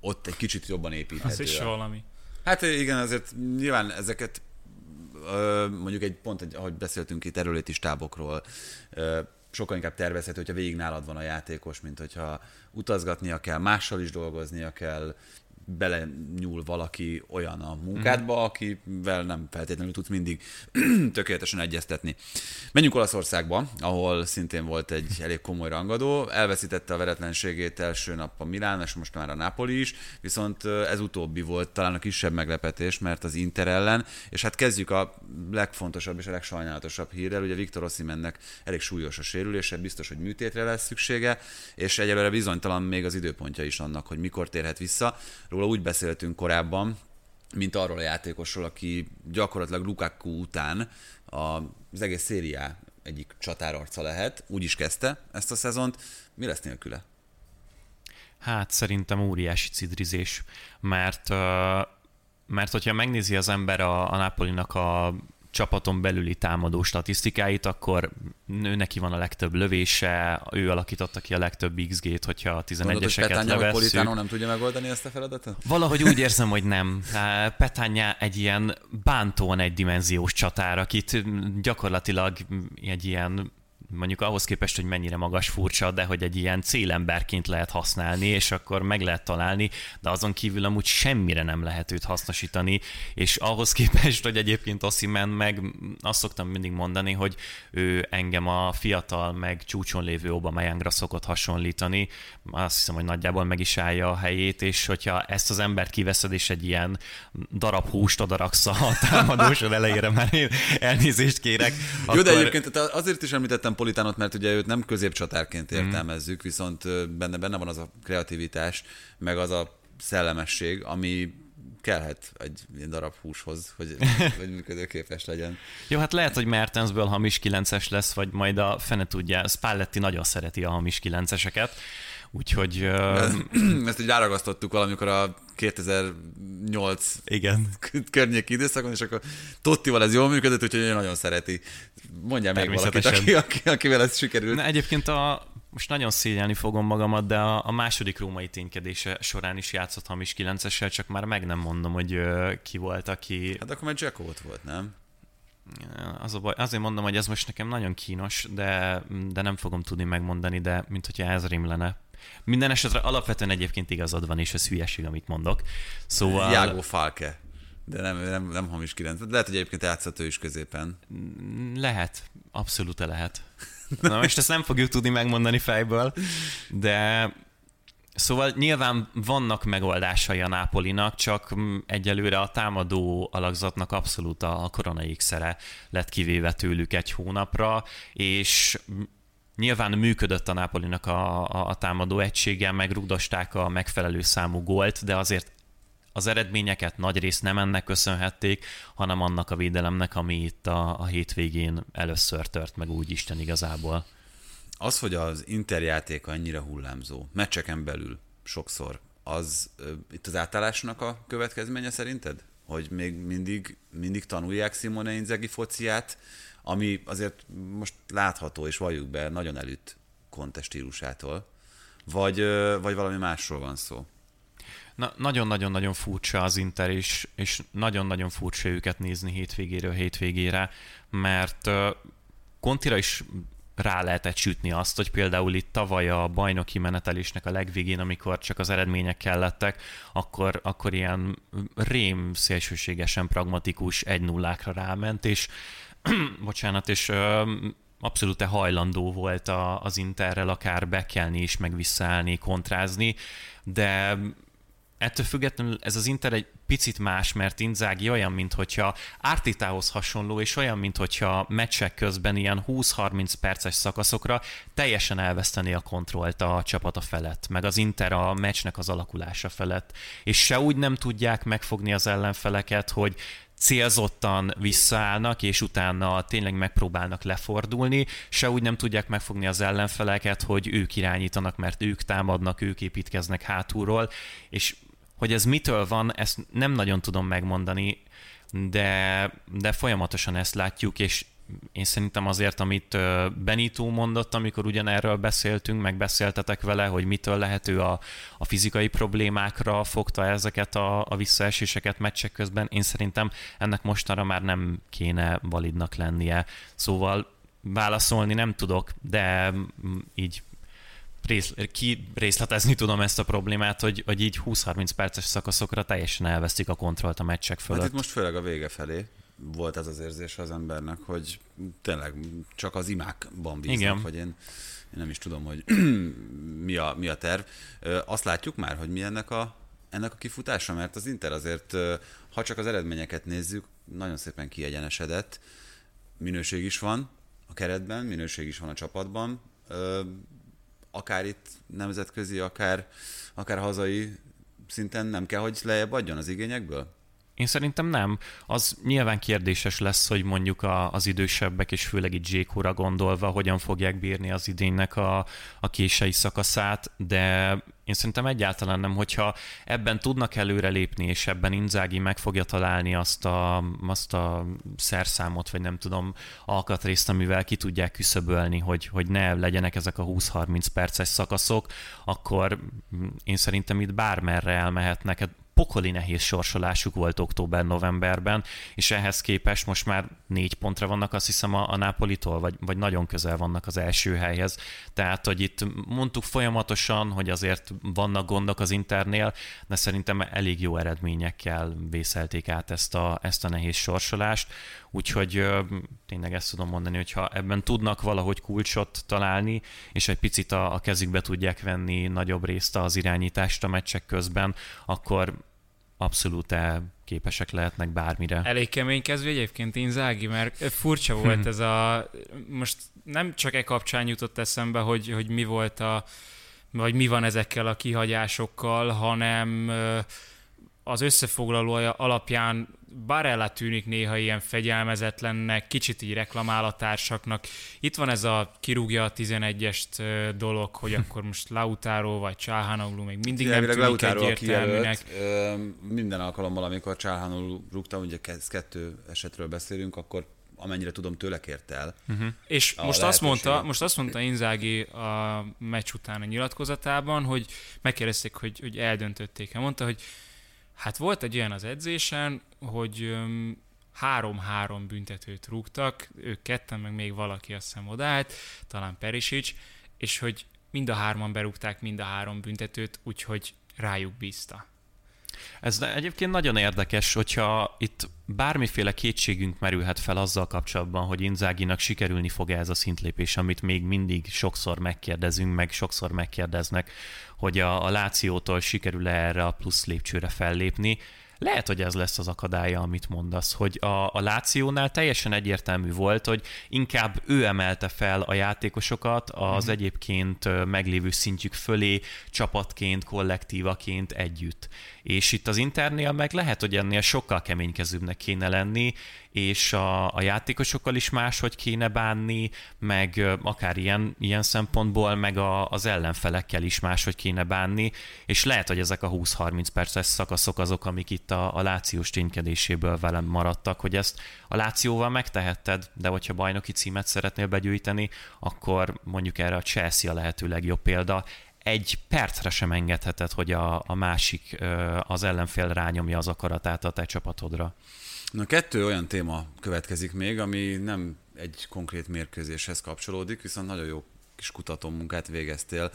ott egy kicsit jobban építhető. Az is valami. Hát igen, azért nyilván ezeket mondjuk egy pont, egy, ahogy beszéltünk itt erőléti stábokról, sokkal inkább tervezhető, hogyha végig nálad van a játékos, mint hogyha utazgatnia kell, mással is dolgoznia kell, bele nyúl valaki olyan a munkádba, mm. akivel nem feltétlenül tudsz mindig tökéletesen egyeztetni. Menjünk Olaszországba, ahol szintén volt egy elég komoly rangadó. Elveszítette a veretlenségét első nap a Milán, és most már a Napoli is, viszont ez utóbbi volt talán a kisebb meglepetés, mert az Inter ellen, és hát kezdjük a legfontosabb és a legsajnálatosabb hírrel, ugye Viktor Oszimennek elég súlyos a sérülése, biztos, hogy műtétre lesz szüksége, és egyelőre bizonytalan még az időpontja is annak, hogy mikor térhet vissza róla úgy beszéltünk korábban, mint arról a játékosról, aki gyakorlatilag Lukaku után az egész szériá egyik csatárarca lehet, úgy is kezdte ezt a szezont. Mi lesz nélküle? Hát szerintem óriási cidrizés, mert mert hogyha megnézi az ember a, a Napolinak a csapaton belüli támadó statisztikáit, akkor ő neki van a legtöbb lövése, ő alakította ki a legtöbb XG-t, hogyha a 11-eseket levesszük. nem tudja megoldani ezt a feladatot? Valahogy úgy érzem, hogy nem. Petanya egy ilyen bántóan egydimenziós csatár, akit gyakorlatilag egy ilyen mondjuk ahhoz képest, hogy mennyire magas furcsa, de hogy egy ilyen célemberként lehet használni, és akkor meg lehet találni, de azon kívül amúgy semmire nem lehet őt hasznosítani, és ahhoz képest, hogy egyébként Ossiman meg azt szoktam mindig mondani, hogy ő engem a fiatal, meg csúcson lévő Obamayángra szokott hasonlítani, azt hiszem, hogy nagyjából meg is állja a helyét, és hogyha ezt az embert kiveszed, és egy ilyen darab húst odaraksz a támadósod elejére, már én elnézést kérek. Jó, akkor... de egyébként azért is említettem Napolitánot, mert ugye őt nem középcsatárként mhm. értelmezzük, viszont benne, benne van az a kreativitás, meg az a szellemesség, ami kellhet egy darab húshoz, hogy, hogy működőképes legyen. Jó, hát lehet, hogy Mertensből hamis 9-es lesz, vagy majd a fene tudja, Spalletti nagyon szereti a hamis 9-eseket, úgyhogy... Uh... Ezt így ráragasztottuk valamikor a 2008 Igen. környéki időszakon, és akkor Tottival ez jól működött, úgyhogy ő nagyon szereti. Mondja még valakit, aki, aki, akivel ez sikerült. Na, egyébként a, most nagyon szégyelni fogom magamat, de a, a második római ténykedése során is játszott hamis 9 csak már meg nem mondom, hogy ö, ki volt, aki... Hát akkor már Jackot volt, nem? Az a baj, azért mondom, hogy ez most nekem nagyon kínos, de, de nem fogom tudni megmondani, de mint hogyha ez lenne. Minden esetre alapvetően egyébként igazad van, és ez hülyeség, amit mondok. Szóval... Jágó Falke. De nem, nem, nem hamis 9. Lehet, hogy egyébként játszott ő is középen. Lehet, abszolút lehet. Na most ezt nem fogjuk tudni megmondani fejből, de Szóval nyilván vannak megoldásai a Nápolinak, csak egyelőre a támadó alakzatnak abszolút a korona szere lett kivéve tőlük egy hónapra, és Nyilván működött a Nápolinak a, a, a támadó egységgel, megrugdosták a megfelelő számú gólt, de azért az eredményeket nagy részt nem ennek köszönhették, hanem annak a védelemnek, ami itt a, a hétvégén először tört meg úgy Isten igazából. Az, hogy az Inter játék annyira hullámzó, meccseken belül sokszor, az itt az átállásnak a következménye szerinted? Hogy még mindig, mindig tanulják Simone Inzaghi fociát, ami azért most látható, és valljuk be, nagyon elütt Conte stílusától, vagy, vagy valami másról van szó? Na, nagyon-nagyon-nagyon furcsa az Inter, és, és nagyon-nagyon furcsa őket nézni hétvégéről hétvégére, mert Kontira is rá lehetett sütni azt, hogy például itt tavaly a bajnoki menetelésnek a legvégén, amikor csak az eredmények kellettek, akkor, akkor ilyen rém szélsőségesen pragmatikus 1 0 ráment, és bocsánat, és abszolút hajlandó volt a, az Interrel akár bekelni és meg visszaállni, kontrázni, de ettől függetlenül ez az Inter egy picit más, mert Inzági olyan, mint hogyha Ártitához hasonló, és olyan, mint hogyha meccsek közben ilyen 20-30 perces szakaszokra teljesen elveszteni a kontrollt a csapata felett, meg az Inter a meccsnek az alakulása felett, és se úgy nem tudják megfogni az ellenfeleket, hogy célzottan visszaállnak, és utána tényleg megpróbálnak lefordulni, se úgy nem tudják megfogni az ellenfeleket, hogy ők irányítanak, mert ők támadnak, ők építkeznek hátulról, és hogy ez mitől van, ezt nem nagyon tudom megmondani, de, de folyamatosan ezt látjuk, és én szerintem azért, amit Benito mondott, amikor ugyanerről beszéltünk, meg beszéltetek vele, hogy mitől lehető a, a fizikai problémákra fogta ezeket a, a visszaeséseket meccsek közben, én szerintem ennek mostanra már nem kéne validnak lennie. Szóval válaszolni nem tudok, de így rész, ki részletezni tudom ezt a problémát, hogy, hogy így 20-30 perces szakaszokra teljesen elvesztik a kontrollt a meccsek fölött. Hát itt most főleg a vége felé volt ez az érzés az embernek, hogy tényleg csak az imákban bíznak, Igen. hogy én, én nem is tudom, hogy mi, a, mi a terv. Azt látjuk már, hogy mi ennek a, ennek a kifutása, mert az Inter azért, ha csak az eredményeket nézzük, nagyon szépen kiegyenesedett, minőség is van a keretben, minőség is van a csapatban, akár itt nemzetközi, akár, akár hazai szinten nem kell, hogy lejjebb adjon az igényekből? Én szerintem nem. Az nyilván kérdéses lesz, hogy mondjuk a, az idősebbek, és főleg itt Zsékóra gondolva, hogyan fogják bírni az idénynek a, a kései szakaszát, de én szerintem egyáltalán nem, hogyha ebben tudnak előrelépni, és ebben Inzági meg fogja találni azt a, azt a szerszámot, vagy nem tudom, alkatrészt, amivel ki tudják küszöbölni, hogy, hogy ne legyenek ezek a 20-30 perces szakaszok, akkor én szerintem itt bármerre elmehetnek. Pokoli nehéz sorsolásuk volt október-novemberben, és ehhez képest most már négy pontra vannak, azt hiszem a, a Napolitól, vagy, vagy nagyon közel vannak az első helyhez. Tehát, hogy itt mondtuk folyamatosan, hogy azért vannak gondok az Internél, de szerintem elég jó eredményekkel vészelték át ezt a, ezt a nehéz sorsolást. Úgyhogy tényleg ezt tudom mondani, hogy ha ebben tudnak valahogy kulcsot találni, és egy picit a, a kezükbe tudják venni nagyobb részt az irányítást a meccsek közben, akkor abszolút képesek lehetnek bármire. Elég keménykező egyébként Inzági, mert furcsa volt ez a... Most nem csak e kapcsán jutott eszembe, hogy, hogy mi volt a... vagy mi van ezekkel a kihagyásokkal, hanem az összefoglaló alapján Barella tűnik néha ilyen fegyelmezetlennek, kicsit így reklamál a társaknak. Itt van ez a kirúgja a 11-est dolog, hogy akkor most Lautaro vagy Csáhanoglu még mindig nem tűnik Lautaro egyértelműnek. minden alkalommal, amikor Csáhanoglu rúgta, ugye kettő esetről beszélünk, akkor amennyire tudom, tőle kért el. Uh-huh. És most azt, mondta, most azt mondta Inzági a meccs után a nyilatkozatában, hogy megkérdezték, hogy, hogy eldöntötték-e. Mondta, hogy Hát volt egy olyan az edzésen, hogy három-három büntetőt rúgtak, ők ketten, meg még valaki a szem odállt, talán Perisic, és hogy mind a hárman berúgták mind a három büntetőt, úgyhogy rájuk bízta. Ez egyébként nagyon érdekes, hogyha itt bármiféle kétségünk merülhet fel azzal kapcsolatban, hogy Inzáginak sikerülni fog ez a szintlépés, amit még mindig sokszor megkérdezünk, meg sokszor megkérdeznek, hogy a, a Lációtól sikerül-e erre a plusz lépcsőre fellépni. Lehet, hogy ez lesz az akadálya, amit mondasz, hogy a, a Lációnál teljesen egyértelmű volt, hogy inkább ő emelte fel a játékosokat az mm-hmm. egyébként meglévő szintjük fölé csapatként, kollektívaként együtt. És itt az Internél meg lehet, hogy ennél sokkal keménykezőbbnek kéne lenni, és a, a játékosokkal is máshogy kéne bánni, meg akár ilyen, ilyen szempontból, meg a, az ellenfelekkel is máshogy kéne bánni, és lehet, hogy ezek a 20-30 perces szakaszok azok, amik itt a, a lációs ténykedéséből velem maradtak, hogy ezt a lációval megtehetted, de hogyha bajnoki címet szeretnél begyűjteni, akkor mondjuk erre a Chelsea a lehető legjobb példa, egy percre sem engedheted, hogy a, a másik, az ellenfél rányomja az akaratát a te csapatodra. Na, kettő olyan téma következik még, ami nem egy konkrét mérkőzéshez kapcsolódik, viszont nagyon jó kis kutató munkát végeztél.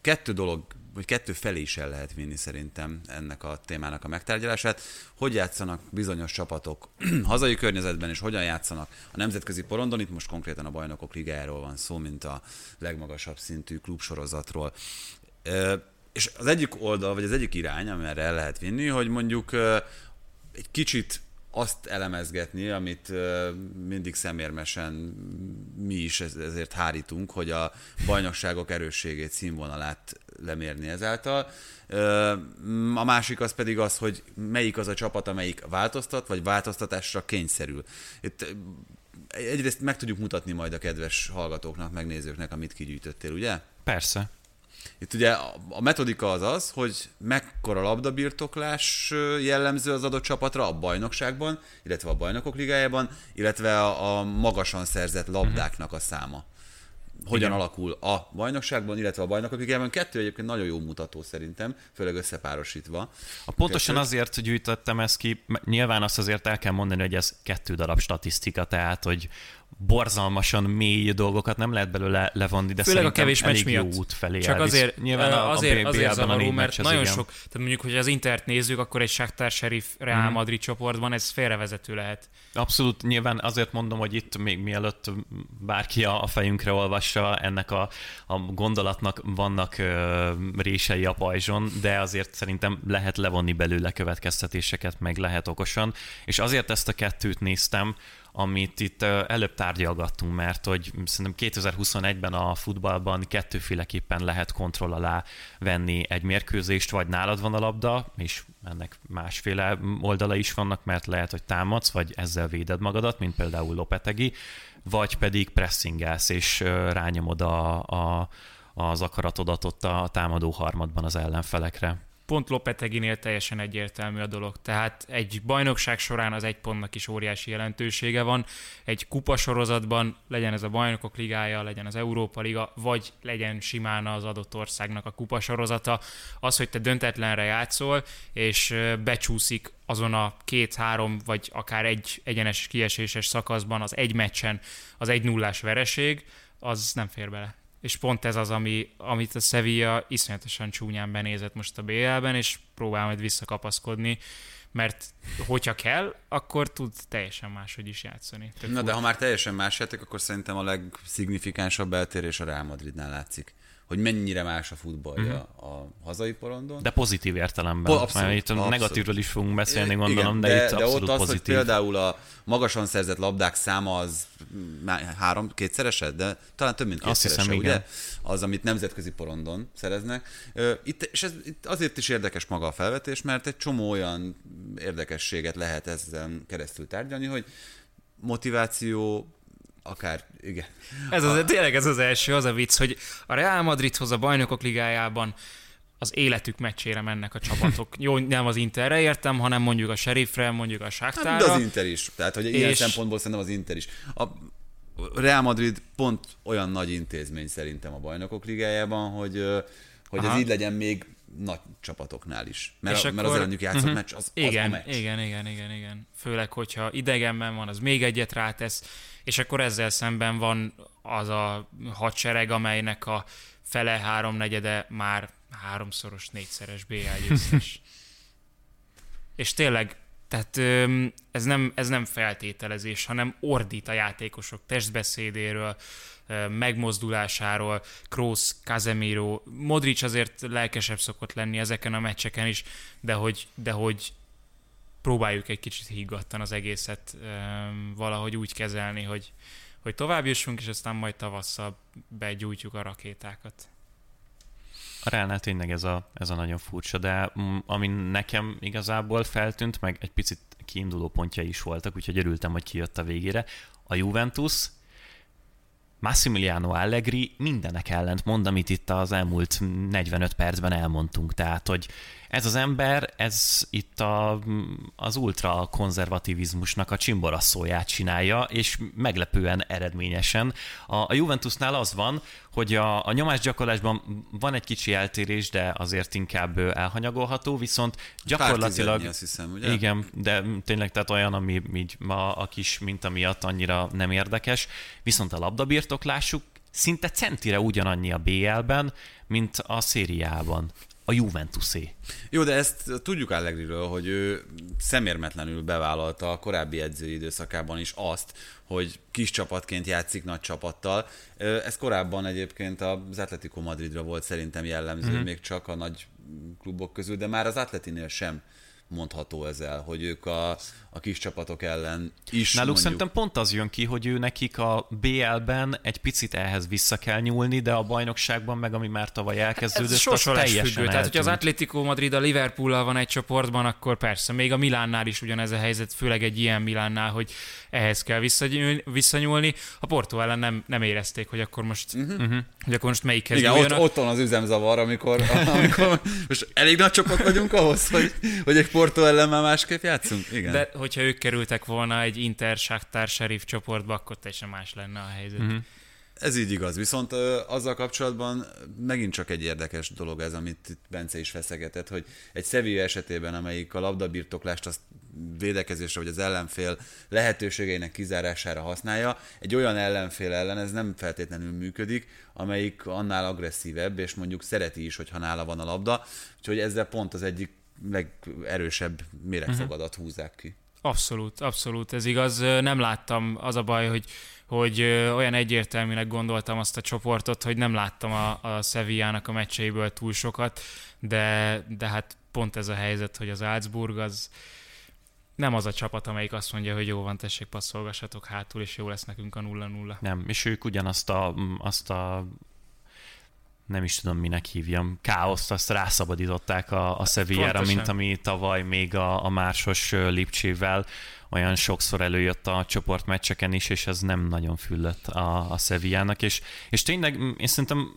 Kettő dolog, vagy kettő felé is el lehet vinni szerintem ennek a témának a megtárgyalását. Hogy játszanak bizonyos csapatok hazai környezetben, és hogyan játszanak a nemzetközi porondon, itt most konkrétan a bajnokok ligájáról van szó, mint a legmagasabb szintű klubsorozatról. És az egyik oldal, vagy az egyik irány, amerre el lehet vinni, hogy mondjuk egy kicsit azt elemezgetni, amit mindig szemérmesen mi is ezért hárítunk, hogy a bajnokságok erősségét, színvonalát lemérni ezáltal. A másik az pedig az, hogy melyik az a csapat, amelyik változtat, vagy változtatásra kényszerül. Itt egyrészt meg tudjuk mutatni majd a kedves hallgatóknak, megnézőknek, amit kigyűjtöttél, ugye? Persze. Itt ugye a metodika az az, hogy mekkora labdabirtoklás jellemző az adott csapatra a bajnokságban, illetve a bajnokok ligájában, illetve a, a magasan szerzett labdáknak a száma hogyan Igen. alakul a bajnokságban, illetve a bajnokok ligában. Kettő egyébként nagyon jó mutató szerintem, főleg összepárosítva. A pontosan kettő. azért gyűjtöttem ezt ki, nyilván azt azért el kell mondani, hogy ez kettő darab statisztika, tehát hogy borzalmasan mély dolgokat nem lehet belőle levonni, de Főleg a kevés meccs miatt. jó út felé Csak elvisz. azért, Nyilván a, azért, a azért zavaró, mert nagyon igen. sok, tehát mondjuk, hogy az Intert nézzük, akkor egy Shakhtar Sheriff Real mm. Madrid csoportban ez félrevezető lehet. Abszolút, nyilván azért mondom, hogy itt még mielőtt bárki a fejünkre olvassa, ennek a, a gondolatnak vannak ö, rései a pajzson, de azért szerintem lehet levonni belőle következtetéseket, meg lehet okosan, és azért ezt a kettőt néztem, amit itt előbb tárgyalgattunk, mert hogy szerintem 2021-ben a futballban kettőféleképpen lehet kontroll alá venni egy mérkőzést, vagy nálad van a labda, és ennek másféle oldala is vannak, mert lehet, hogy támadsz, vagy ezzel véded magadat, mint például Lopetegi, vagy pedig pressingelsz, és rányomod a, a, az akaratodat ott a támadó harmadban az ellenfelekre pont Lopeteginél teljesen egyértelmű a dolog. Tehát egy bajnokság során az egy pontnak is óriási jelentősége van. Egy kupasorozatban, legyen ez a bajnokok ligája, legyen az Európa liga, vagy legyen simán az adott országnak a kupasorozata, az, hogy te döntetlenre játszol, és becsúszik azon a két-három, vagy akár egy egyenes kieséses szakaszban az egy meccsen az egy nullás vereség, az nem fér bele és pont ez az, ami, amit a Sevilla iszonyatosan csúnyán benézett most a BL-ben, és próbál majd visszakapaszkodni, mert hogyha kell, akkor tud teljesen máshogy is játszani. Tök Na, de ha már teljesen más játék, akkor szerintem a legszignifikánsabb eltérés a Real Madridnál látszik hogy mennyire más a futballja mm-hmm. a hazai porondon. De pozitív értelemben. Po, abszolút, itt abszolút. negatívról is fogunk beszélni, gondolom, Igen, de, de itt de abszolút ott az, pozitív. hogy például a magasan szerzett labdák száma az három, kétszeresed, de talán több mint kétszerese, hiszem, ugye? Igen. Az, amit nemzetközi porondon szereznek. Itt, és ez itt azért is érdekes maga a felvetés, mert egy csomó olyan érdekességet lehet ezzel keresztül tárgyalni, hogy motiváció, akár, igen. Ez az, a... tényleg ez az első, az a vicc, hogy a Real Madridhoz a bajnokok ligájában az életük meccsére mennek a csapatok. Jó, nem az Interre értem, hanem mondjuk a Sheriffre, mondjuk a Shakhtarra. Hát, de az Inter is. Tehát, hogy ilyen és... szempontból szerintem az Inter is. A Real Madrid pont olyan nagy intézmény szerintem a bajnokok ligájában, hogy, hogy ez így legyen még nagy csapatoknál is. Mert, és a, akkor... mert az ellenük játszott uh-huh. meccs, az, igen, az a meccs. Igen, igen, igen, igen. Főleg, hogyha idegenben van, az még egyet rátesz, és akkor ezzel szemben van az a hadsereg, amelynek a fele háromnegyede már háromszoros, négyszeres BL győztes. és tényleg tehát ez nem, ez nem feltételezés, hanem ordít a játékosok testbeszédéről, megmozdulásáról, Kroos, Casemiro, Modric azért lelkesebb szokott lenni ezeken a meccseken is, de hogy, de hogy próbáljuk egy kicsit higgadtan az egészet valahogy úgy kezelni, hogy, hogy tovább jussunk, és aztán majd tavasszal begyújtjuk a rakétákat. A Reálnál tényleg ez a, ez a nagyon furcsa, de ami nekem igazából feltűnt, meg egy picit kiinduló pontja is voltak, úgyhogy örültem, hogy kijött a végére. A Juventus Massimiliano Allegri mindenek ellent mond, amit itt az elmúlt 45 percben elmondtunk. Tehát, hogy ez az ember, ez itt a, az ultra konzervativizmusnak a csimborasszóját csinálja, és meglepően eredményesen. A, a Juventusnál az van, hogy a, a nyomásgyakorlásban van egy kicsi eltérés, de azért inkább elhanyagolható, viszont gyakorlatilag... azt hiszem, ugye? Igen, de tényleg tehát olyan, ami így ma a kis minta miatt annyira nem érdekes, viszont a labdabirtoklásuk szinte centire ugyanannyi a BL-ben, mint a szériában a Juventusé. Jó, de ezt tudjuk Allegriről, hogy ő szemérmetlenül bevállalta a korábbi edzői időszakában is azt, hogy kis csapatként játszik nagy csapattal. Ez korábban egyébként az Atletico Madridra volt szerintem jellemző, mm-hmm. még csak a nagy klubok közül, de már az Atletinél sem mondható ezzel, hogy ők a, a kis csapatok ellen is Náluk mondjuk... szerintem pont az jön ki, hogy ő nekik a BL-ben egy picit ehhez vissza kell nyúlni, de a bajnokságban meg, ami már tavaly elkezdődött, Ez az teljesen függő. Tehát, hogyha az Atletico Madrid a Liverpool van egy csoportban, akkor persze, még a Milánnál is ugyanez a helyzet, főleg egy ilyen Milánnál, hogy ehhez kell visszanyúlni. A Porto ellen nem, nem érezték, hogy akkor most, uh-huh. hogy akkor most melyikhez Igen, ott, ott, van az üzemzavar, amikor, amikor most elég nagy csapat vagyunk ahhoz, hogy, hogy egy Porto ellen már másképp játszunk. Igen. De hogyha ők kerültek volna egy Inter, Shakhtar, Sheriff csoportba, akkor teljesen más lenne a helyzet. Uh-huh. Ez így igaz, viszont ö, azzal kapcsolatban megint csak egy érdekes dolog ez, amit itt Bence is feszegetett, hogy egy Sevilla esetében, amelyik a labdabirtoklást azt védekezésre vagy az ellenfél lehetőségeinek kizárására használja, egy olyan ellenfél ellen ez nem feltétlenül működik, amelyik annál agresszívebb, és mondjuk szereti is, hogyha nála van a labda, úgyhogy ezzel pont az egyik legerősebb méregfogadat uh-huh. húzzák ki. Abszolút, abszolút, ez igaz. Nem láttam, az a baj, hogy, hogy olyan egyértelműnek gondoltam azt a csoportot, hogy nem láttam a, a Sevillának a meccseiből túl sokat, de, de hát pont ez a helyzet, hogy az Álcburg az nem az a csapat, amelyik azt mondja, hogy jó van, tessék, passzolgassatok hátul, és jó lesz nekünk a 0-0. Nem, és ők ugyanazt a, azt a nem is tudom, minek hívjam, káoszt, azt rászabadították a, a Sevillára, mint ami tavaly még a, a Mársos Lipcsével olyan sokszor előjött a csoportmeccseken is, és ez nem nagyon füllött a, a Sevillának, és, és tényleg én szerintem,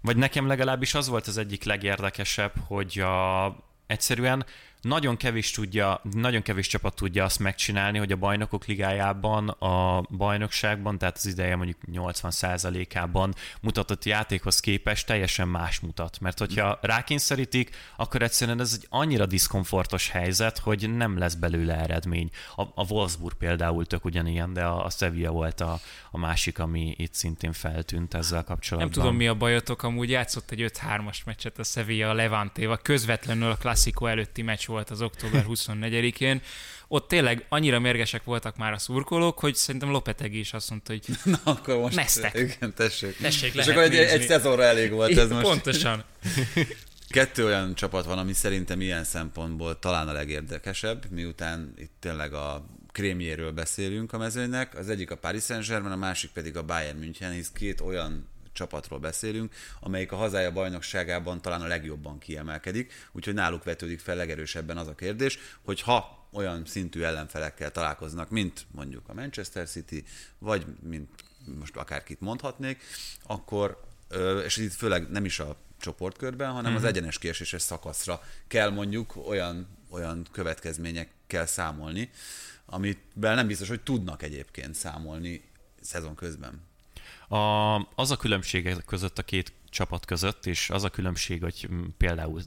vagy nekem legalábbis az volt az egyik legérdekesebb, hogy a, egyszerűen nagyon kevés, tudja, nagyon kevés csapat tudja azt megcsinálni, hogy a bajnokok ligájában, a bajnokságban, tehát az ideje mondjuk 80%-ában mutatott játékhoz képest teljesen más mutat. Mert hogyha rákényszerítik, akkor egyszerűen ez egy annyira diszkomfortos helyzet, hogy nem lesz belőle eredmény. A, a Wolfsburg például tök ugyanilyen, de a, a Sevilla volt a, a másik, ami itt szintén feltűnt ezzel kapcsolatban. Nem tudom, mi a bajotok, amúgy játszott egy 5-3-as meccset a Sevilla a Levantéval, közvetlenül a Klasszikó előtti meccs volt az október 24-én. Ott tényleg annyira mérgesek voltak már a szurkolók, hogy szerintem Lopetegi is azt mondta, hogy Na, akkor most neztek. Igen, tessék. Tessék, És akkor egy, egy szezonra elég volt ez most. Pontosan. Kettő olyan csapat van, ami szerintem ilyen szempontból talán a legérdekesebb, miután itt tényleg a krémjéről beszélünk a mezőnynek. Az egyik a Paris Saint-Germain, a másik pedig a Bayern München, hisz két olyan csapatról beszélünk, amelyik a hazája bajnokságában talán a legjobban kiemelkedik, úgyhogy náluk vetődik fel legerősebben az a kérdés, hogy ha olyan szintű ellenfelekkel találkoznak, mint mondjuk a Manchester City, vagy mint most akárkit mondhatnék, akkor, és itt főleg nem is a csoportkörben, hanem az mhm. egyenes kieséses szakaszra kell mondjuk olyan, olyan következményekkel számolni, amivel nem biztos, hogy tudnak egyébként számolni szezon közben. A, az a különbség között a két csapat között, és az a különbség, hogy például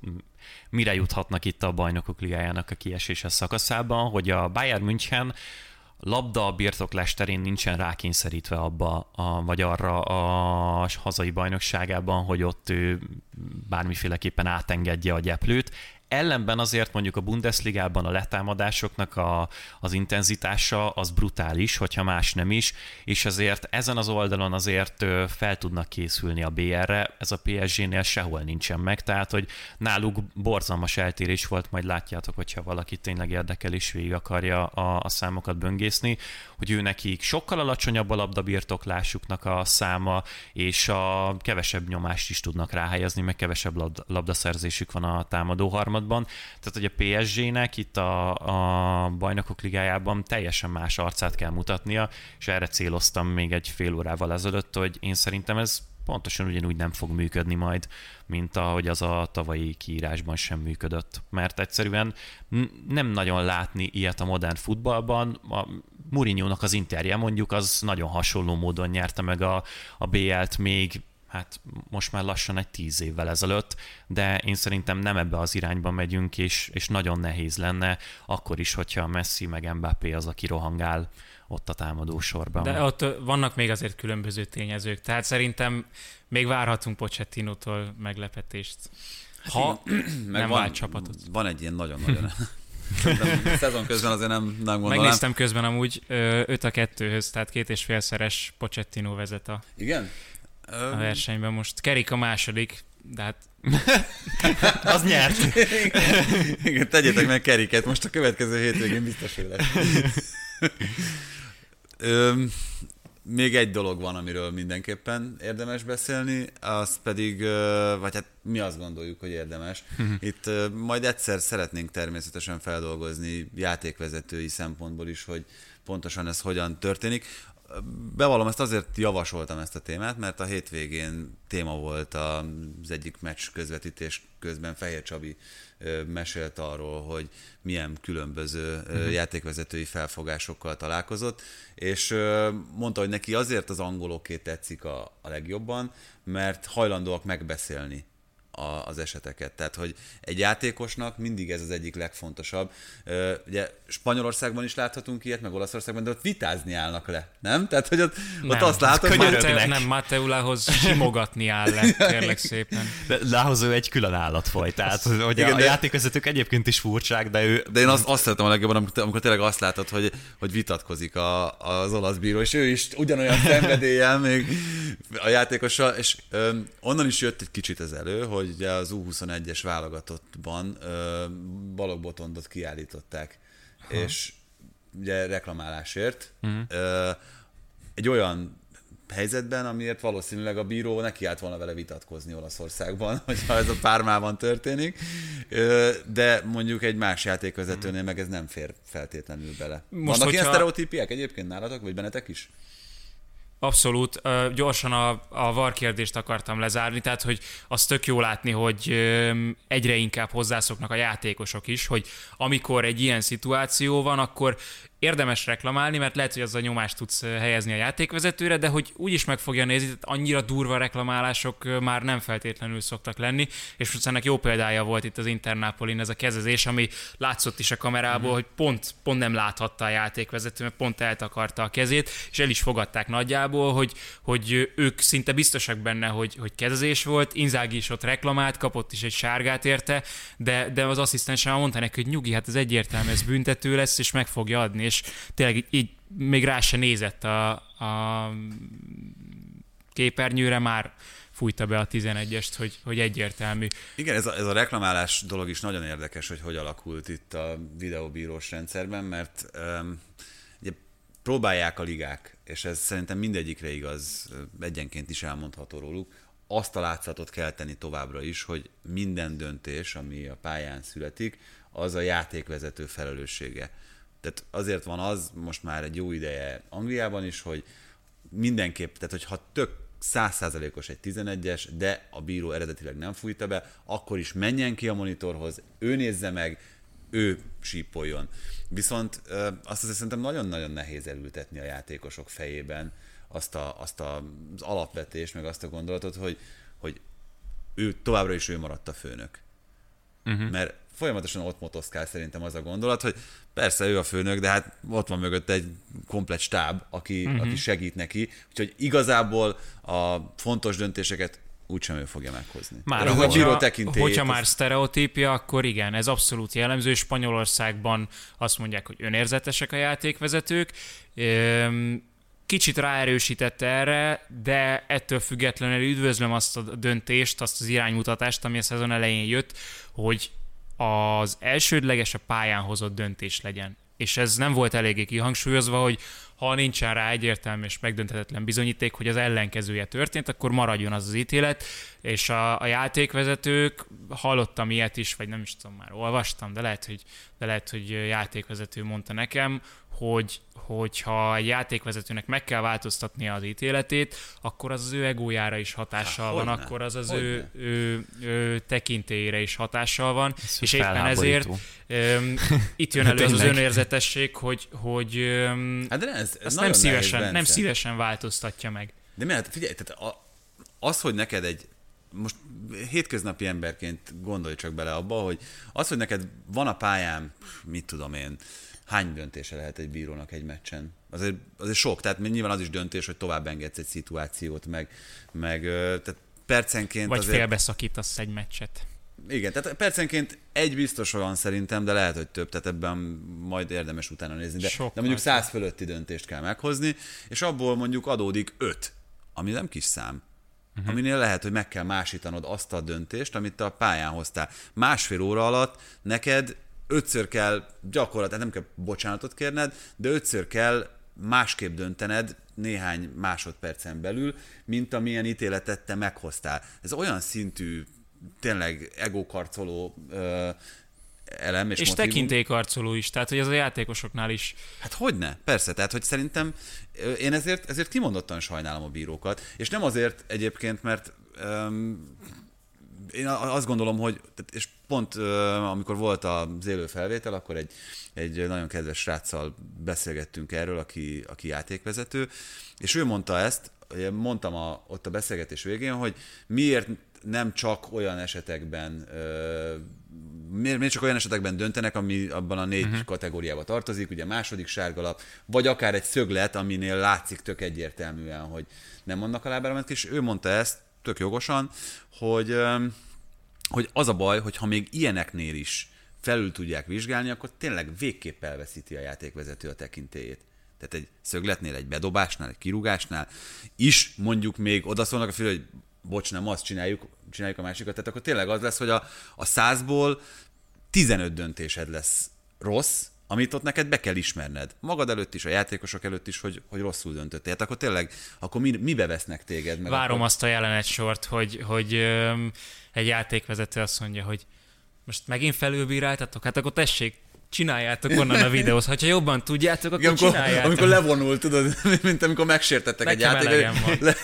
mire juthatnak itt a bajnokok ligájának a kieséses szakaszában, hogy a Bayern München labda birtoklás terén nincsen rákényszerítve abba, a, vagy arra a hazai bajnokságában, hogy ott ő bármiféleképpen átengedje a gyeplőt. Ellenben azért mondjuk a Bundesligában a letámadásoknak a, az intenzitása az brutális, hogyha más nem is, és azért ezen az oldalon azért fel tudnak készülni a BR-re, ez a PSG-nél sehol nincsen meg, tehát hogy náluk borzalmas eltérés volt, majd látjátok, hogyha valaki tényleg érdekel és végig akarja a, a számokat böngészni, hogy ő nekik sokkal alacsonyabb a labdabirtoklásuknak a száma, és a kevesebb nyomást is tudnak ráhelyezni, meg kevesebb labdaszerzésük van a támadó harmadban. Tehát, hogy a PSG-nek itt a, a bajnokok ligájában teljesen más arcát kell mutatnia, és erre céloztam még egy fél órával ezelőtt, hogy én szerintem ez pontosan ugyanúgy nem fog működni majd, mint ahogy az a tavalyi kiírásban sem működött. Mert egyszerűen nem nagyon látni ilyet a modern futballban. A Mourinho-nak az interje mondjuk az nagyon hasonló módon nyerte meg a, a BL-t még hát most már lassan egy tíz évvel ezelőtt, de én szerintem nem ebbe az irányba megyünk, és, és nagyon nehéz lenne, akkor is, hogyha Messi meg Mbappé az, aki rohangál ott a támadó sorban. De ott vannak még azért különböző tényezők, tehát szerintem még várhatunk Pochettinótól meglepetést. Hát ha nem van, vált csapatot. Van egy ilyen nagyon-nagyon szezon közben azért nem, nem gondolom. Megnéztem közben amúgy 5 a 2-höz, tehát két és félszeres Pochettino vezet a, Igen? A versenyben. Most Kerik a második, de hát az nyert. Igen, tegyétek meg Keriket, most a következő hétvégén biztos, hogy lesz. Még egy dolog van, amiről mindenképpen érdemes beszélni, az pedig, vagy hát mi azt gondoljuk, hogy érdemes. Itt majd egyszer szeretnénk természetesen feldolgozni játékvezetői szempontból is, hogy pontosan ez hogyan történik. Bevallom, ezt azért javasoltam ezt a témát, mert a hétvégén téma volt az egyik meccs közvetítés közben Fehér Csabi mesélt arról, hogy milyen különböző uh-huh. játékvezetői felfogásokkal találkozott, és mondta, hogy neki azért az angoloké tetszik a, a legjobban, mert hajlandóak megbeszélni a, az eseteket. Tehát, hogy egy játékosnak mindig ez az egyik legfontosabb. Ugye Spanyolországban is láthatunk ilyet, meg Olaszországban, de ott vitázni állnak le, nem? Tehát, hogy ott, nem, ott azt látom, hogy... Mate, nem, Mateulához simogatni áll le, kérlek szépen. De Lához ő egy külön állatfaj, tehát hogy Igen, a, de... játékvezetők egyébként is furcsák, de ő... De én azt, azt szeretem a legjobban, amikor, amikor tényleg azt látod, hogy, hogy vitatkozik a, az olasz bíró, és ő is ugyanolyan szenvedéllyel még a játékossal, és ö, onnan is jött egy kicsit ez elő, hogy hogy ugye az U21-es válogatottban Balog Botondot kiállították, ha. és ugye reklamálásért. Uh-huh. Egy olyan helyzetben, amiért valószínűleg a bíró neki állt volna vele vitatkozni Olaszországban, hogyha ez a pármában történik, de mondjuk egy más játékvezetőnél meg ez nem fér feltétlenül bele. Most, Vannak hogyha... ilyen sztereotípiák egyébként nálatok, vagy bennetek is? Abszolút. Gyorsan a, a VAR kérdést akartam lezárni, tehát hogy azt tök jó látni, hogy egyre inkább hozzászoknak a játékosok is, hogy amikor egy ilyen szituáció van, akkor érdemes reklamálni, mert lehet, hogy az a nyomást tudsz helyezni a játékvezetőre, de hogy úgy is meg fogja nézni, tehát annyira durva reklamálások már nem feltétlenül szoktak lenni, és most ennek jó példája volt itt az Internápolin ez a kezezés, ami látszott is a kamerából, mm. hogy pont, pont nem láthatta a játékvezető, mert pont eltakarta a kezét, és el is fogadták nagyjából, hogy, hogy ők szinte biztosak benne, hogy, hogy kezezés volt, Inzági is ott reklamált, kapott is egy sárgát érte, de, de az asszisztensem mondta neki, hogy nyugi, hát ez egyértelmű, ez büntető lesz, és meg fogja adni, és tényleg így még rá se nézett a, a képernyőre, már fújta be a 11-est, hogy, hogy egyértelmű. Igen, ez a, ez a reklamálás dolog is nagyon érdekes, hogy hogy alakult itt a videóbírós rendszerben, mert um, ugye próbálják a ligák, és ez szerintem mindegyikre igaz, egyenként is elmondható róluk, azt a látszatot kell tenni továbbra is, hogy minden döntés, ami a pályán születik, az a játékvezető felelőssége. Tehát azért van az most már egy jó ideje Angliában is, hogy mindenképp, tehát hogyha tök százszázalékos egy 11-es, de a bíró eredetileg nem fújta be, akkor is menjen ki a monitorhoz, ő nézze meg, ő sípoljon. Viszont azt azért szerintem nagyon-nagyon nehéz elültetni a játékosok fejében azt, a, azt a, az alapvetést, meg azt a gondolatot, hogy, hogy ő továbbra is ő maradt a főnök. Uh-huh. Mert folyamatosan ott motoszkál szerintem az a gondolat, hogy persze ő a főnök, de hát ott van mögött egy komplet stáb, aki, uh-huh. aki segít neki. Úgyhogy igazából a fontos döntéseket úgysem ő fogja meghozni. Már a hogyha, hogyha már sztereotípia, akkor igen, ez abszolút jellemző. Spanyolországban azt mondják, hogy önérzetesek a játékvezetők. Kicsit ráerősítette erre, de ettől függetlenül üdvözlöm azt a döntést, azt az iránymutatást, ami a szezon elején jött, hogy az elsődleges a pályán hozott döntés legyen. És ez nem volt eléggé kihangsúlyozva, hogy ha nincsen rá egyértelmű és megdönthetetlen bizonyíték, hogy az ellenkezője történt, akkor maradjon az az ítélet, és a, a játékvezetők, hallottam ilyet is, vagy nem is tudom, már olvastam, de lehet, hogy, de lehet, hogy játékvezető mondta nekem, hogy, hogyha egy játékvezetőnek meg kell változtatnia az ítéletét, akkor az az ő egójára is hatással Há, van, ne? akkor az az ő, ő, ő tekintélyére is hatással van, Ez és éppen ezért um, itt jön elő az, az önérzetesség, hogy, hogy um, hát de ez, ez azt nem szívesen, nem szívesen változtatja meg. De miért? Figyelj, tehát a, az, hogy neked egy most hétköznapi emberként gondolj csak bele abba, hogy az, hogy neked van a pályán, mit tudom én, hány döntése lehet egy bírónak egy meccsen? Azért, azért sok, tehát nyilván az is döntés, hogy tovább engedsz egy szituációt, meg, meg tehát percenként Vagy azért... félbeszakítasz egy meccset. Igen, tehát percenként egy biztos olyan szerintem, de lehet, hogy több, tehát ebben majd érdemes utána nézni. De, de mondjuk száz fölötti döntést kell meghozni, és abból mondjuk adódik öt, ami nem kis szám. Uh-huh. Aminél lehet, hogy meg kell másítanod azt a döntést, amit te a pályán hoztál. Másfél óra alatt neked ötször kell gyakorlatilag, nem kell bocsánatot kérned, de ötször kell másképp döntened néhány másodpercen belül, mint amilyen ítéletet te meghoztál. Ez olyan szintű, tényleg egókarcoló ö, elem és, és tekintélykarcoló is, tehát hogy ez a játékosoknál is. Hát hogyne, persze, tehát hogy szerintem én ezért, ezért kimondottan sajnálom a bírókat, és nem azért egyébként, mert um, én azt gondolom, hogy, és pont amikor volt az élő felvétel, akkor egy, egy nagyon kedves sráccal beszélgettünk erről, aki, aki játékvezető, és ő mondta ezt, mondtam a, ott a beszélgetés végén, hogy miért nem csak olyan esetekben miért, miért csak olyan esetekben döntenek, ami abban a négy uh-huh. kategóriába tartozik, ugye második sárgalap, vagy akár egy szöglet, aminél látszik tök egyértelműen, hogy nem vannak a lábára és ő mondta ezt, tök jogosan, hogy, hogy az a baj, hogy ha még ilyeneknél is felül tudják vizsgálni, akkor tényleg végképp elveszíti a játékvezető a tekintélyét. Tehát egy szögletnél, egy bedobásnál, egy kirúgásnál is mondjuk még odaszólnak a fél, hogy bocs, nem azt csináljuk, csináljuk a másikat, tehát akkor tényleg az lesz, hogy a, a százból 15 döntésed lesz rossz, amit ott neked be kell ismerned. Magad előtt is, a játékosok előtt is, hogy, hogy rosszul döntöttél. Tehát akkor tényleg, akkor mi, mibe vesznek téged? Meg Várom akkor... azt a jelenet sort, hogy, hogy öm, egy játékvezető azt mondja, hogy most megint felülbíráltatok, hát akkor tessék, csináljátok onnan a videót. Ha jobban tudjátok, akkor amikor, csináljátok. Amikor levonul, tudod, mint amikor megsértettek egy játékot, le,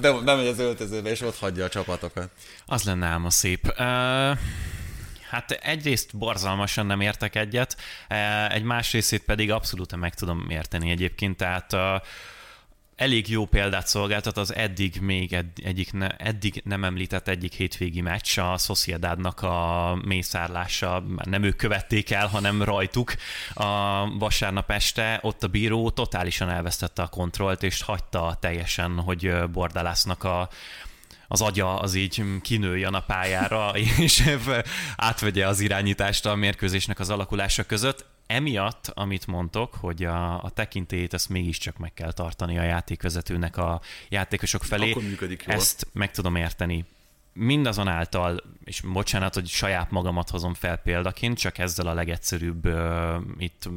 be, bemegy az öltözőbe, és ott hagyja a csapatokat. Az lenne ám a szép. Uh... Hát egyrészt borzalmasan nem értek egyet, egy más részét pedig abszolút meg tudom érteni egyébként, tehát elég jó példát szolgáltat az eddig még ed, egyik ne, eddig nem említett egyik hétvégi meccs, a Sociedadnak a mészárlása, nem ők követték el, hanem rajtuk a vasárnap este, ott a bíró totálisan elvesztette a kontrollt, és hagyta teljesen, hogy Bordalásznak a, az agya az így kinőjön a pályára, és átvegye az irányítást a mérkőzésnek az alakulása között. Emiatt, amit mondtok, hogy a, a tekintélyét ezt mégiscsak meg kell tartani a játékvezetőnek a játékosok felé, Akkor működik jól. ezt meg tudom érteni. Mindazonáltal, és bocsánat, hogy saját magamat hozom fel példaként, csak ezzel a legegyszerűbb uh, itt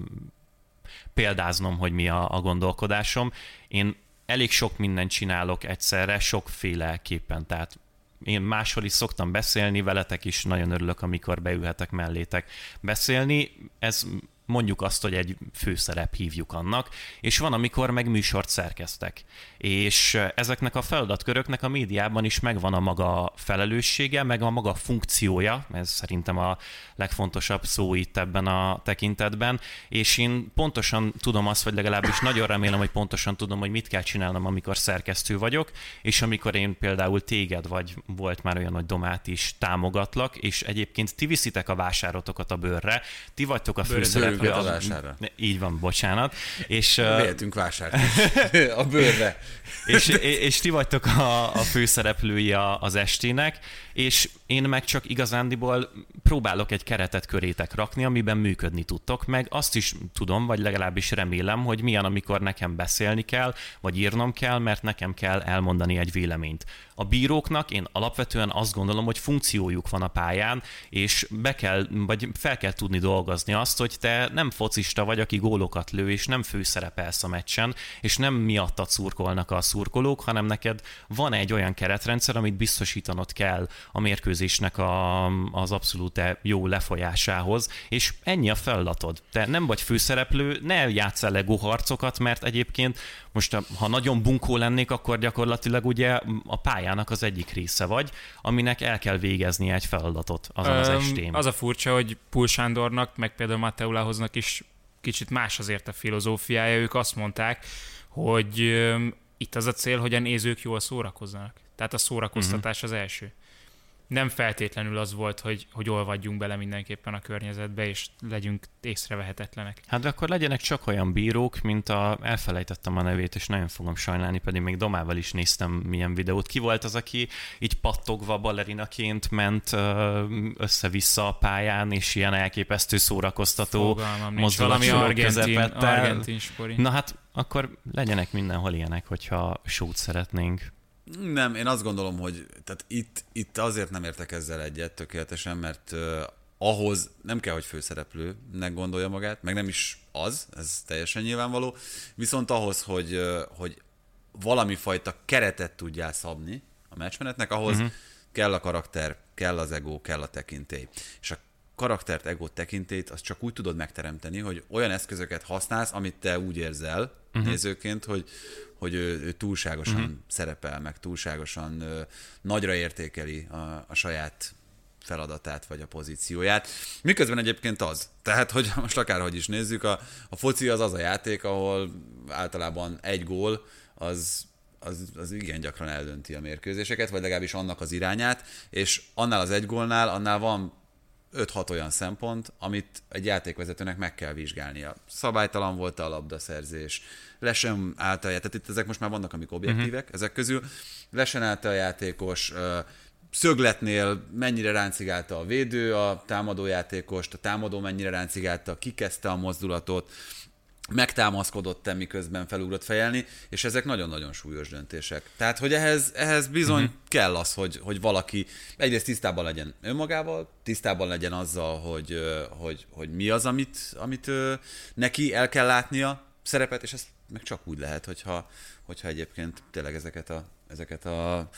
példáznom, hogy mi a, a gondolkodásom. Én elég sok mindent csinálok egyszerre, sokféleképpen, tehát én máshol is szoktam beszélni, veletek is nagyon örülök, amikor beülhetek mellétek beszélni. Ez mondjuk azt, hogy egy főszerep hívjuk annak, és van, amikor meg műsort szerkeztek. És ezeknek a feladatköröknek a médiában is megvan a maga felelőssége, meg a maga funkciója, ez szerintem a legfontosabb szó itt ebben a tekintetben, és én pontosan tudom azt, vagy legalábbis nagyon remélem, hogy pontosan tudom, hogy mit kell csinálnom, amikor szerkesztő vagyok, és amikor én például téged, vagy volt már olyan, hogy Domát is támogatlak, és egyébként ti viszitek a vásárotokat a bőrre, ti vagytok a főszereplők Függött a vásárra. Így van, bocsánat. És, Véletünk vásárt a bőrbe. és, és ti vagytok a, a főszereplői az estének, és én meg csak igazándiból próbálok egy keretet körétek rakni, amiben működni tudtok, meg azt is tudom, vagy legalábbis remélem, hogy milyen, amikor nekem beszélni kell, vagy írnom kell, mert nekem kell elmondani egy véleményt. A bíróknak én alapvetően azt gondolom, hogy funkciójuk van a pályán, és be kell, vagy fel kell tudni dolgozni azt, hogy te nem focista vagy, aki gólokat lő, és nem főszerepelsz a meccsen, és nem miattad szurkolnak a szurkolók, hanem neked van egy olyan keretrendszer, amit biztosítanod kell a mérkőzésnek a, az abszolút jó lefolyásához, és ennyi a feladatod. Te nem vagy főszereplő, ne játsz el harcokat, mert egyébként most ha nagyon bunkó lennék, akkor gyakorlatilag ugye a pályának az egyik része vagy, aminek el kell végezni egy feladatot azon az estén. Az a furcsa, hogy Pul Sándornak, meg például Matteulahoznak is kicsit más azért a filozófiája. Ők azt mondták, hogy itt az a cél, hogy a nézők jól szórakozzanak. Tehát a szórakoztatás uh-huh. az első nem feltétlenül az volt, hogy, hogy olvadjunk bele mindenképpen a környezetbe, és legyünk észrevehetetlenek. Hát de akkor legyenek csak olyan bírók, mint a, elfelejtettem a nevét, és nagyon fogom sajnálni, pedig még Domával is néztem milyen videót. Ki volt az, aki így pattogva balerinaként ment össze-vissza a pályán, és ilyen elképesztő szórakoztató mozdulat argentin, argentin spori. Na hát akkor legyenek mindenhol ilyenek, hogyha sót szeretnénk. Nem, én azt gondolom, hogy tehát itt, itt azért nem értek ezzel egyet tökéletesen, mert uh, ahhoz nem kell, hogy főszereplőnek gondolja magát, meg nem is az, ez teljesen nyilvánvaló, viszont ahhoz, hogy, uh, hogy valami fajta keretet tudjál szabni a meccsmenetnek, ahhoz uh-huh. kell a karakter, kell az ego, kell a tekintély. És a karaktert, egót, tekintélyt azt csak úgy tudod megteremteni, hogy olyan eszközöket használsz, amit te úgy érzel uh-huh. nézőként, hogy, hogy ő, ő túlságosan uh-huh. szerepel, meg túlságosan ö, nagyra értékeli a, a saját feladatát, vagy a pozícióját. Miközben egyébként az. Tehát, hogy most akárhogy is nézzük, a, a foci az az a játék, ahol általában egy gól az az, az igen gyakran eldönti a mérkőzéseket, vagy legalábbis annak az irányát, és annál az egy gólnál, annál van 5-6 olyan szempont, amit egy játékvezetőnek meg kell vizsgálnia. Szabálytalan volt a labdaszerzés, lesen állt a játék, tehát itt ezek most már vannak, amik objektívek, uh-huh. ezek közül lesen állt a játékos, szögletnél mennyire ráncigálta a védő a támadójátékost, a támadó mennyire ráncigálta, kikezdte a mozdulatot, megtámaszkodott-e, miközben felugrott fejelni, és ezek nagyon-nagyon súlyos döntések. Tehát, hogy ehhez, ehhez bizony uh-huh. kell az, hogy, hogy valaki egyrészt tisztában legyen önmagával, tisztában legyen azzal, hogy, hogy, hogy mi az, amit, amit neki el kell látnia szerepet, és ezt meg csak úgy lehet, hogyha, hogyha egyébként tényleg ezeket a, ezeket a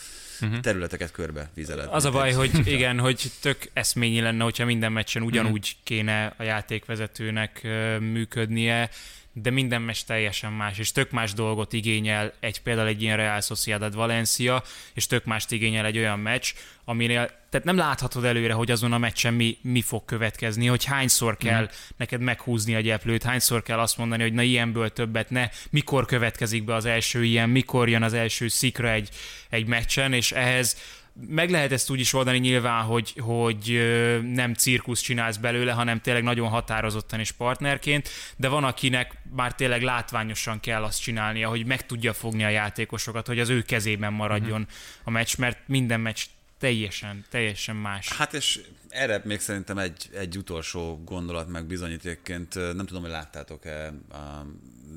uh-huh. területeket körbe vizeled. Az a baj, hogy igen, hogy tök eszményi lenne, hogyha minden meccsen ugyanúgy kéne a játékvezetőnek működnie, de minden mes teljesen más, és tök más dolgot igényel egy például egy ilyen Real Sociedad Valencia, és tök mást igényel egy olyan meccs, aminél, tehát nem láthatod előre, hogy azon a meccsen mi, mi fog következni, hogy hányszor kell mm. neked meghúzni a gyeplőt, hányszor kell azt mondani, hogy na ilyenből többet ne, mikor következik be az első ilyen, mikor jön az első szikra egy, egy meccsen, és ehhez meg lehet ezt úgy is oldani nyilván, hogy, hogy nem cirkusz csinálsz belőle, hanem tényleg nagyon határozottan és partnerként, de van, akinek már tényleg látványosan kell azt csinálnia, hogy meg tudja fogni a játékosokat, hogy az ő kezében maradjon uh-huh. a meccs, mert minden meccs teljesen, teljesen más. Hát és erre még szerintem egy, egy utolsó gondolat meg bizonyítékként, nem tudom, hogy láttátok-e, a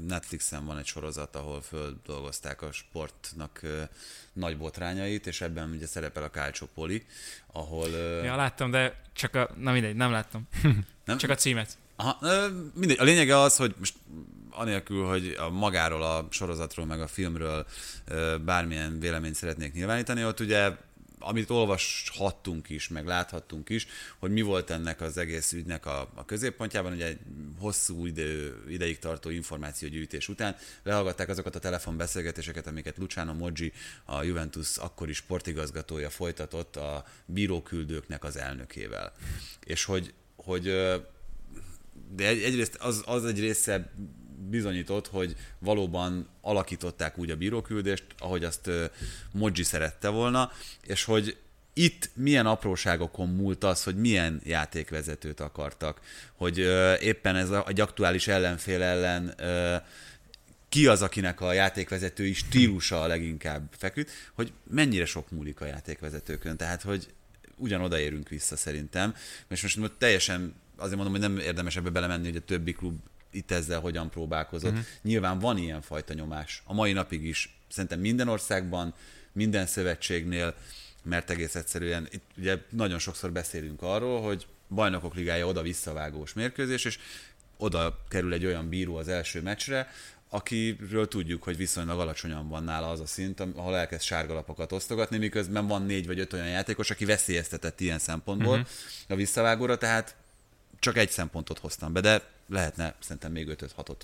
Netflixen van egy sorozat, ahol földolgozták a sportnak nagy botrányait, és ebben ugye szerepel a Calcio Poli, ahol... Ja, láttam, de csak a... Na mindegy, nem láttam. nem? Csak a címet. Aha, mindegy. A lényege az, hogy most anélkül, hogy a magáról, a sorozatról, meg a filmről bármilyen véleményt szeretnék nyilvánítani, ott ugye amit olvashattunk is, meg láthattunk is, hogy mi volt ennek az egész ügynek a, a középpontjában, ugye egy hosszú idő, ideig tartó információgyűjtés után lehallgatták azokat a telefonbeszélgetéseket, amiket Luciano Moggi, a Juventus akkori sportigazgatója folytatott a bíróküldőknek az elnökével. És hogy, hogy de egy, egyrészt az, az egy része bizonyított, hogy valóban alakították úgy a bíróküldést, ahogy azt Moji szerette volna, és hogy itt milyen apróságokon múlt az, hogy milyen játékvezetőt akartak, hogy éppen ez a, egy aktuális ellenfél ellen ki az, akinek a játékvezetői stílusa a leginkább feküdt, hogy mennyire sok múlik a játékvezetőkön. Tehát, hogy ugyanoda érünk vissza szerintem. És most, most teljesen azért mondom, hogy nem érdemes ebbe belemenni, hogy a többi klub itt ezzel hogyan próbálkozott. Uh-huh. Nyilván van ilyen fajta nyomás. A mai napig is szerintem minden országban, minden szövetségnél, mert egész egyszerűen itt ugye nagyon sokszor beszélünk arról, hogy bajnokok ligája oda visszavágós mérkőzés, és oda kerül egy olyan bíró az első meccsre, akiről tudjuk, hogy viszonylag alacsonyan van nála az a szint, ahol elkezd sárgalapokat osztogatni, miközben van négy vagy öt olyan játékos, aki veszélyeztetett ilyen szempontból uh-huh. a visszavágóra, tehát csak egy szempontot hoztam be, de lehetne szerintem még 5-6-ot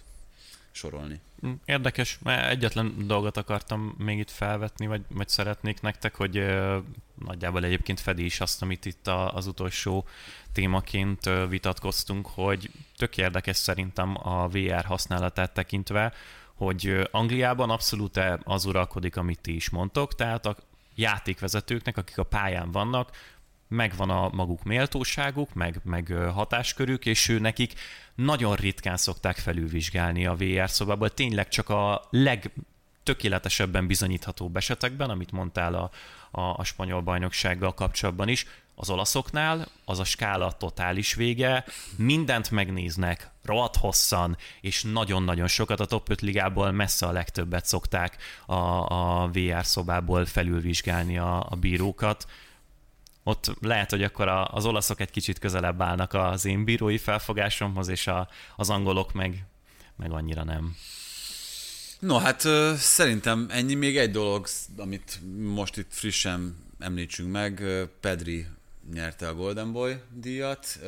sorolni. Hm, érdekes, mert egyetlen dolgot akartam még itt felvetni, vagy, vagy szeretnék nektek, hogy uh, nagyjából egyébként fedi is azt, amit itt a, az utolsó témaként uh, vitatkoztunk, hogy tök érdekes szerintem a VR használatát tekintve, hogy Angliában abszolút az uralkodik, amit ti is mondtok, tehát a játékvezetőknek, akik a pályán vannak, megvan a maguk méltóságuk, meg, meg hatáskörük, és ő nekik nagyon ritkán szokták felülvizsgálni a VR szobából, tényleg csak a legtökéletesebben bizonyítható esetekben, amit mondtál a, a, a spanyol bajnoksággal kapcsolatban is, az olaszoknál az a skála totális vége, mindent megnéznek, rohadt hosszan, és nagyon-nagyon sokat. A top 5 ligából messze a legtöbbet szokták a, a VR szobából felülvizsgálni a, a bírókat ott lehet, hogy akkor a, az olaszok egy kicsit közelebb állnak az én bírói felfogásomhoz, és a, az angolok meg, meg annyira nem. No, hát szerintem ennyi még egy dolog, amit most itt frissen említsünk meg. Pedri nyerte a Golden Boy díjat,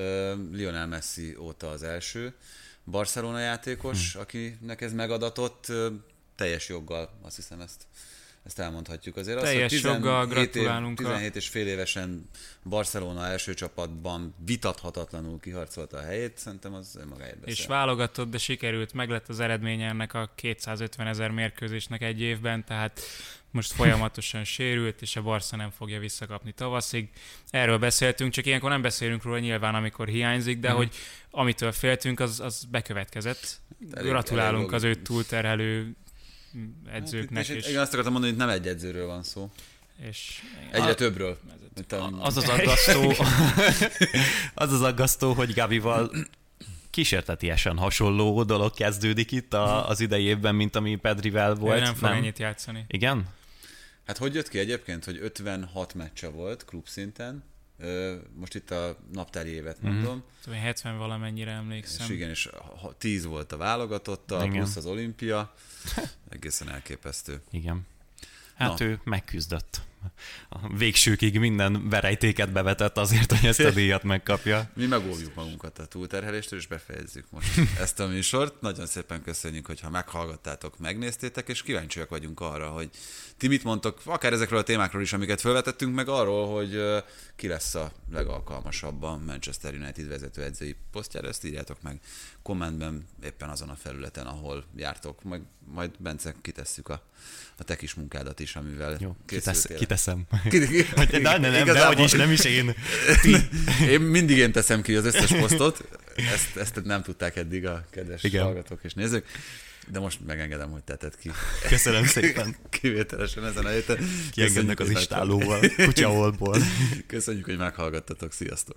Lionel Messi óta az első Barcelona játékos, hmm. akinek ez megadatott, teljes joggal, azt hiszem ezt ezt elmondhatjuk. Azért Teljes azt, hogy 17 gratulálunk. Év, 17 és fél évesen Barcelona első csapatban vitathatatlanul kiharcolta a helyét, szerintem az önmagáért beszél. És válogatott, de sikerült, meg lett az eredménye ennek a 250 ezer mérkőzésnek egy évben, tehát most folyamatosan sérült, és a Barca nem fogja visszakapni tavaszig. Erről beszéltünk, csak ilyenkor nem beszélünk róla nyilván, amikor hiányzik, de mm. hogy amitől féltünk, az, az bekövetkezett. Elég, Gratulálunk elég az őt túlterhelő edzőknek. Hát, és igen, azt akartam mondani, hogy nem egy edzőről van szó. És Egyre a, többről. Az az aggasztó, az az aggasztó, hogy Gavival kísértetiesen hasonló dolog kezdődik itt a, az idejében, mint ami Pedrivel volt. Ő nem fog ennyit játszani. Igen? Hát hogy jött ki egyébként, hogy 56 meccse volt klubszinten, most itt a naptári évet mhm. mondom. Mm-hmm. 70 valamennyire emlékszem. És igen, és 10 volt a válogatotta, igen. plusz az olimpia. Egészen elképesztő. Igen. Hát Na. ő megküzdött. A végsőkig minden verejtéket bevetett azért, hogy ezt a díjat megkapja. Mi megóvjuk magunkat a túlterheléstől, és befejezzük most ezt a műsort. Nagyon szépen köszönjük, hogyha meghallgattátok, megnéztétek, és kíváncsiak vagyunk arra, hogy ti mit mondtok, akár ezekről a témákról is, amiket felvetettünk, meg arról, hogy ki lesz a legalkalmasabb a Manchester United vezető edzői posztjára, ezt írjátok meg kommentben éppen azon a felületen, ahol jártok, majd, majd Bence kitesszük a, a te kis munkádat is, amivel Jó, kitesz, kiteszem. de, de, nem, nem, de, is, nem is én. én mindig én teszem ki az összes posztot, ezt, ezt nem tudták eddig a kedves Igen. hallgatók és nézők. De most megengedem, hogy teted ki. Köszönöm szépen. Kivételesen ezen a héten. Kiengednek az istálóval, kutyaolból. Köszönjük, hogy meghallgattatok. Sziasztok!